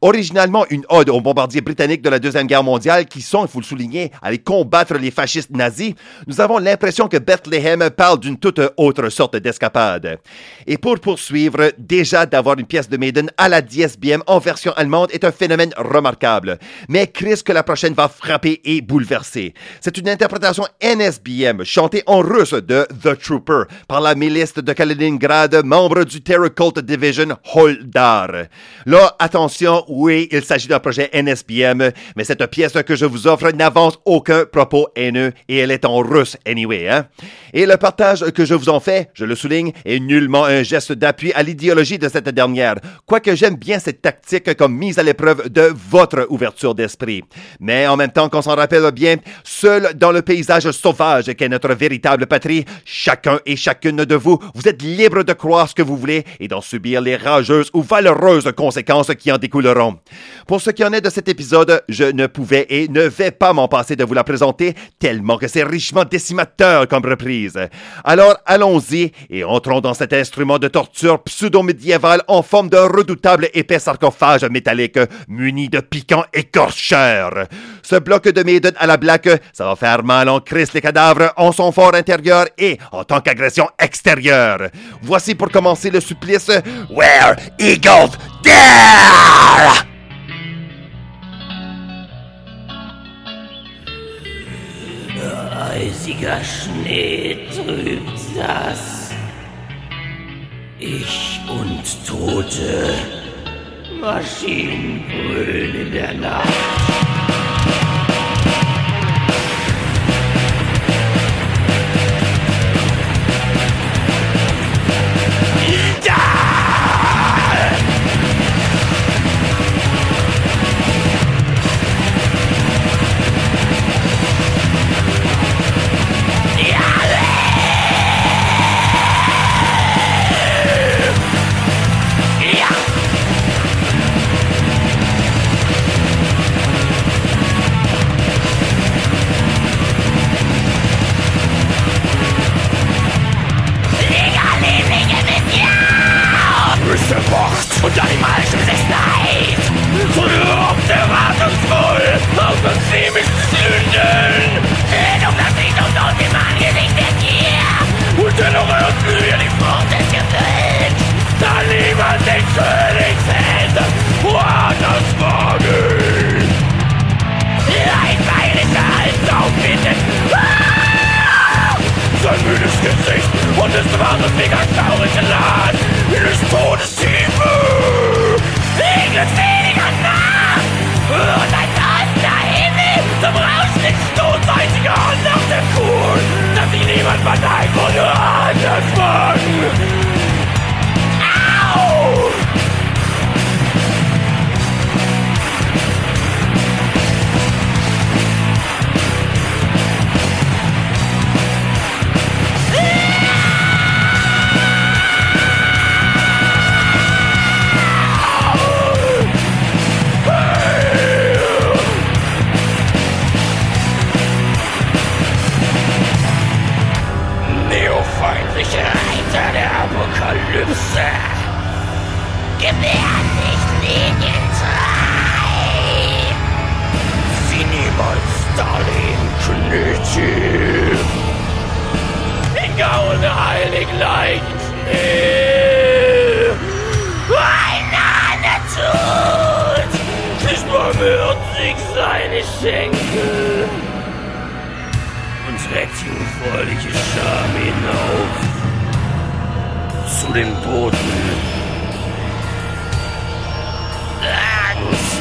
Originalement une ode aux bombardiers britanniques de la Deuxième Guerre mondiale qui sont, il faut le souligner, allés combattre les fascistes nazis, nous avons l'impression que Bethlehem parle d'une toute autre sorte d'escapade. Et pour poursuivre, déjà d'avoir une pièce de Maiden à la DSBM en version allemande est un phénomène remarquable. Mais Chris que la prochaine va frapper et bouleverser. C'est une interprétation NSBM chantée en russe de The Trooper par la milice de Kaliningrad, membre du Terror Cult Division Holdar. Là, attention, oui, il s'agit d'un projet NSBM, mais cette pièce que je vous offre n'avance aucun propos haineux et elle est en russe anyway, hein? Et le partage que je vous en fais, je le souligne, est nullement un geste d'appui à l'idéologie de cette dernière. Quoique j'aime bien cette tactique comme mise à l'épreuve de votre ouverture d'esprit. Mais en même temps qu'on s'en rappelle bien, seul dans le paysage sauvage qu'est notre véritable patrie, chacun et chacune de vous, vous êtes libre de croire ce que vous voulez et d'en subir les rageuses ou valeureuses conséquences qui en découleront. Pour ce qui en est de cet épisode, je ne pouvais et ne vais pas m'en passer de vous la présenter tellement que c'est richement décimateur comme reprise. Alors allons-y et entrons dans cet instrument de torture pseudo-médiéval en forme de redoutable épais sarcophage métallique muni de piquants écorcheurs. Ce bloc de méthode à la blague, ça va faire mal en crise les cadavres en son fort intérieur et en tant qu'agression extérieure. Voici pour commencer le supplice Where Eagles Dare! Eisiger Schnee trübt das. Ich und Tote. Maschinen brüllen in der Nacht.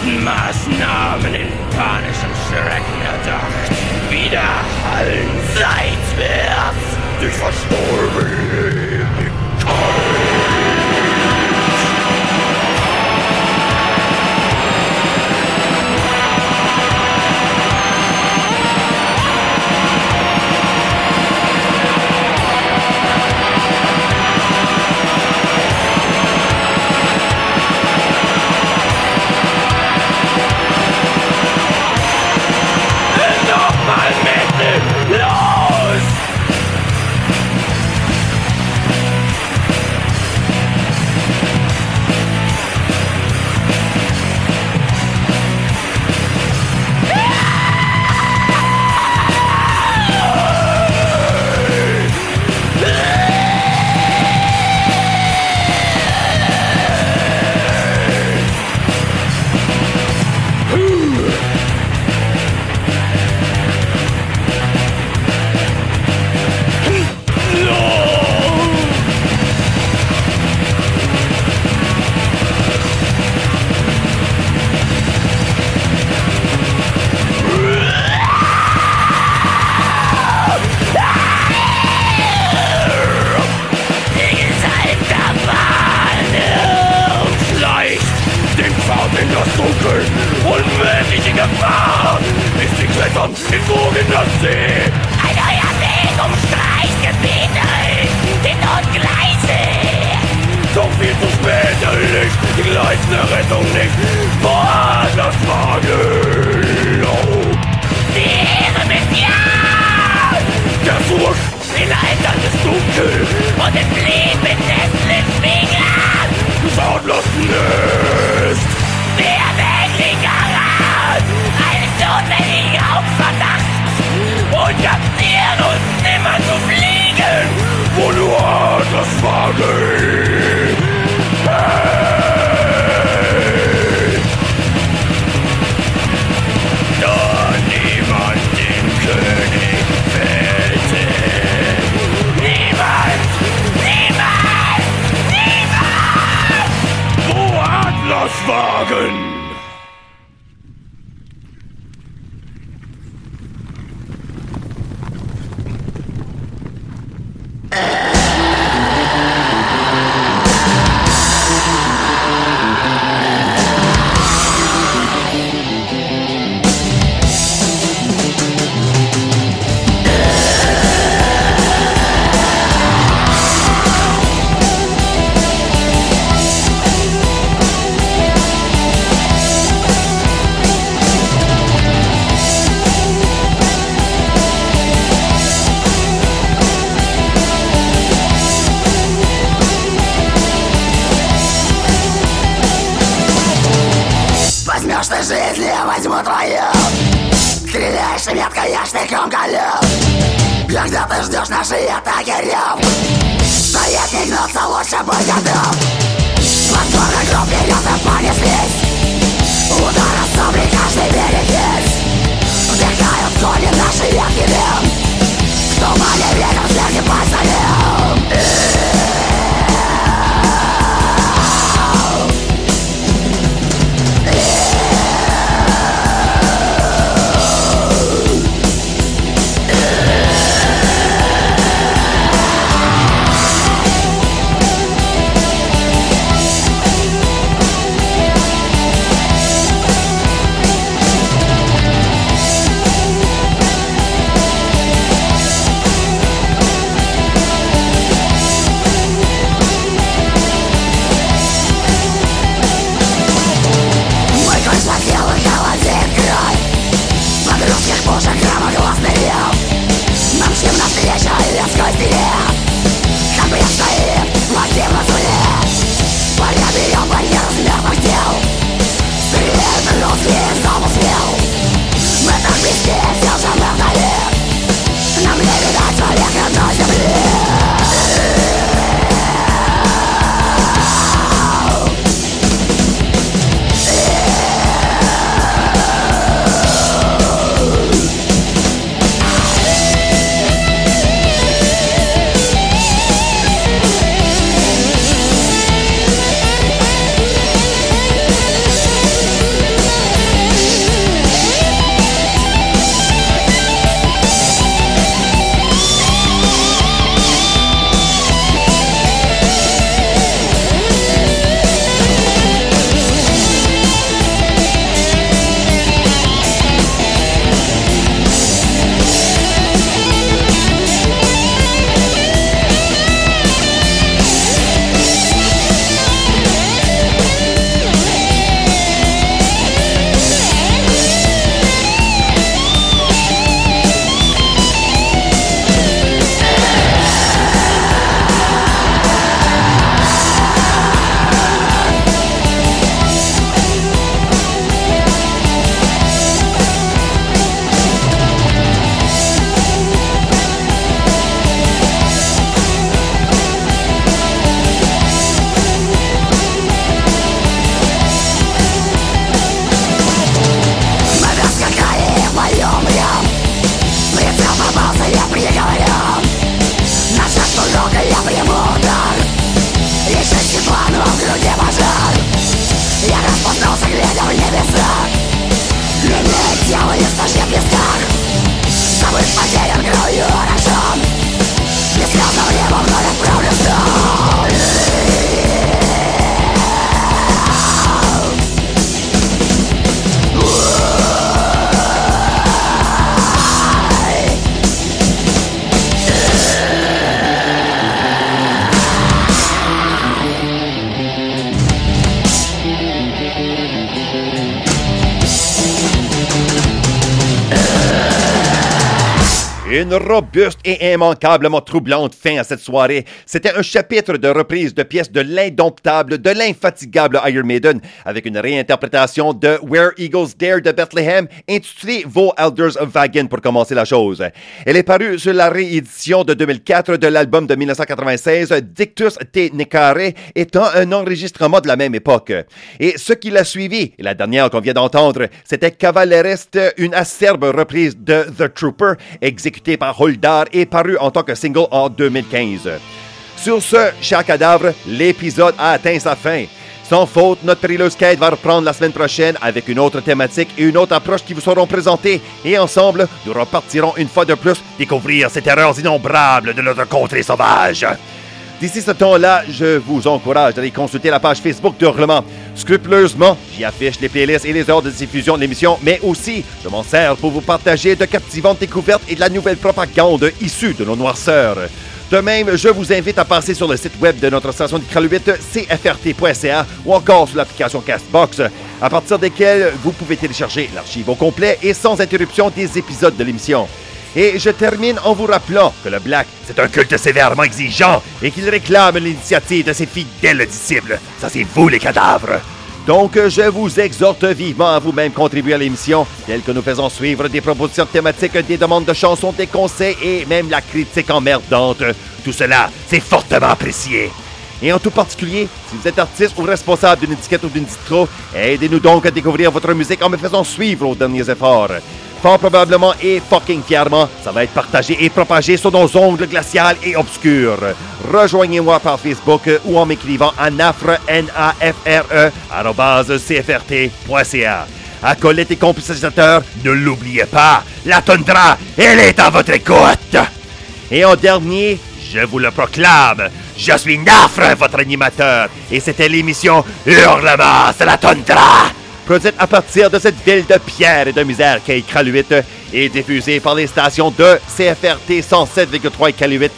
Angstmaßnahmen in panischem Schrecken erdacht. Wieder hallen seitwärts durch verstorbene Nochmal robuste et immanquablement troublante fin à cette soirée. C'était un chapitre de reprise de pièces de l'indomptable, de l'infatigable Iron Maiden, avec une réinterprétation de Where Eagles Dare de Bethlehem, intitulée Vos Elders of Wagen pour commencer la chose. Elle est parue sur la réédition de 2004 de l'album de 1996, Dictus Te Necare, étant un enregistrement de la même époque. Et ce qui l'a suivi, la dernière qu'on vient d'entendre, c'était Cavalleriste, une acerbe reprise de The Trooper, exécutée par Holdar et parue en tant que single en 2015. Sur ce, cher cadavre, l'épisode a atteint sa fin. Sans faute, notre périleuse quête va reprendre la semaine prochaine avec une autre thématique et une autre approche qui vous seront présentées. Et ensemble, nous repartirons une fois de plus découvrir ces terreurs innombrables de notre contrée sauvage. D'ici ce temps-là, je vous encourage d'aller consulter la page Facebook d'Hurlement. Scrupuleusement, j'y affiche les playlists et les heures de diffusion de l'émission, mais aussi, je m'en sers pour vous partager de captivantes découvertes et de la nouvelle propagande issue de nos noirceurs. De même, je vous invite à passer sur le site web de notre station de Kraluit, cfrt.ca, ou encore sur l'application Castbox, à partir desquelles vous pouvez télécharger l'archive au complet et sans interruption des épisodes de l'émission. Et je termine en vous rappelant que le Black, c'est un culte sévèrement exigeant et qu'il réclame l'initiative de ses fidèles disciples. Ça, c'est vous, les cadavres. Donc, je vous exhorte vivement à vous-même contribuer à l'émission, telle que nous faisons suivre des propositions thématiques, des demandes de chansons, des conseils et même la critique emmerdante. Tout cela, c'est fortement apprécié. Et en tout particulier, si vous êtes artiste ou responsable d'une étiquette ou d'une distro, aidez-nous donc à découvrir votre musique en me faisant suivre aux derniers efforts. Fort probablement et fucking fièrement, ça va être partagé et propagé sur nos ongles glaciales et obscurs. Rejoignez-moi par Facebook ou en m'écrivant à nafre, N-A-F-R-E, arobase cfrt.ca. Acolytes et compensateurs, ne l'oubliez pas, la tundra, elle est à votre écoute. Et en dernier, je vous le proclame, je suis Nafre, votre animateur, et c'était l'émission Hurlement, c'est la tundra produite à partir de cette ville de pierre et de misère qu'est Kraluit et diffusée par les stations de CFRT 107,3 Iqaluit,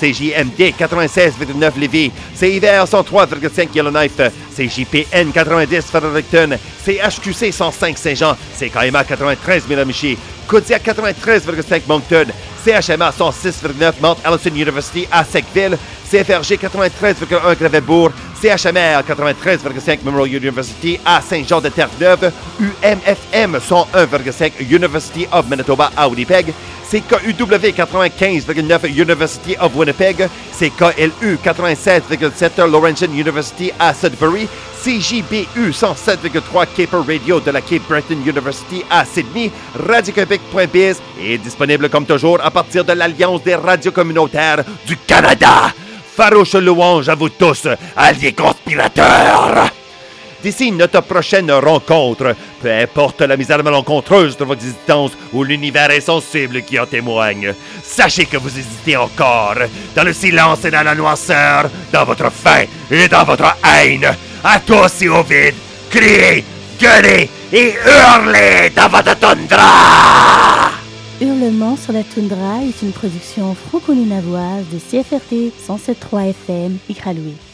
CJMD 96,9 Lévis, CIVR 103,5 Yellowknife, CJPN 90 Fredericton, CHQC 105 Saint-Jean, CKMA 93 Miramichi, Kodiak 93,5 Moncton, CHMA 106,9 Mount Allison University à Sackville, CFRG 93,1 Gravelbourg, CHMR 93,5 Memorial University à Saint-Jean de Terre-Neuve, UMFM 101,5 University of Manitoba à Winnipeg, CKUW 95,9 University of Winnipeg, CKLU 96,7 Laurentian University à Sudbury, CJBU 107,3 Caper Radio de la Cape Breton University à Sydney, radioquebec.biz est disponible comme toujours à partir de l'Alliance des radios communautaires du Canada. Farouche louange à vous tous, alliés conspirateurs! D'ici notre prochaine rencontre, peu importe la misère malencontreuse de votre existence ou l'univers insensible qui en témoigne, sachez que vous hésitez encore, dans le silence et dans la noirceur, dans votre faim et dans votre haine. À tous et au vide, criez, gueulez et hurlez dans votre tundra! Hurlement sur la toundra est une production franco-nunavoise de CFRT 107.3 FM Iqaluit.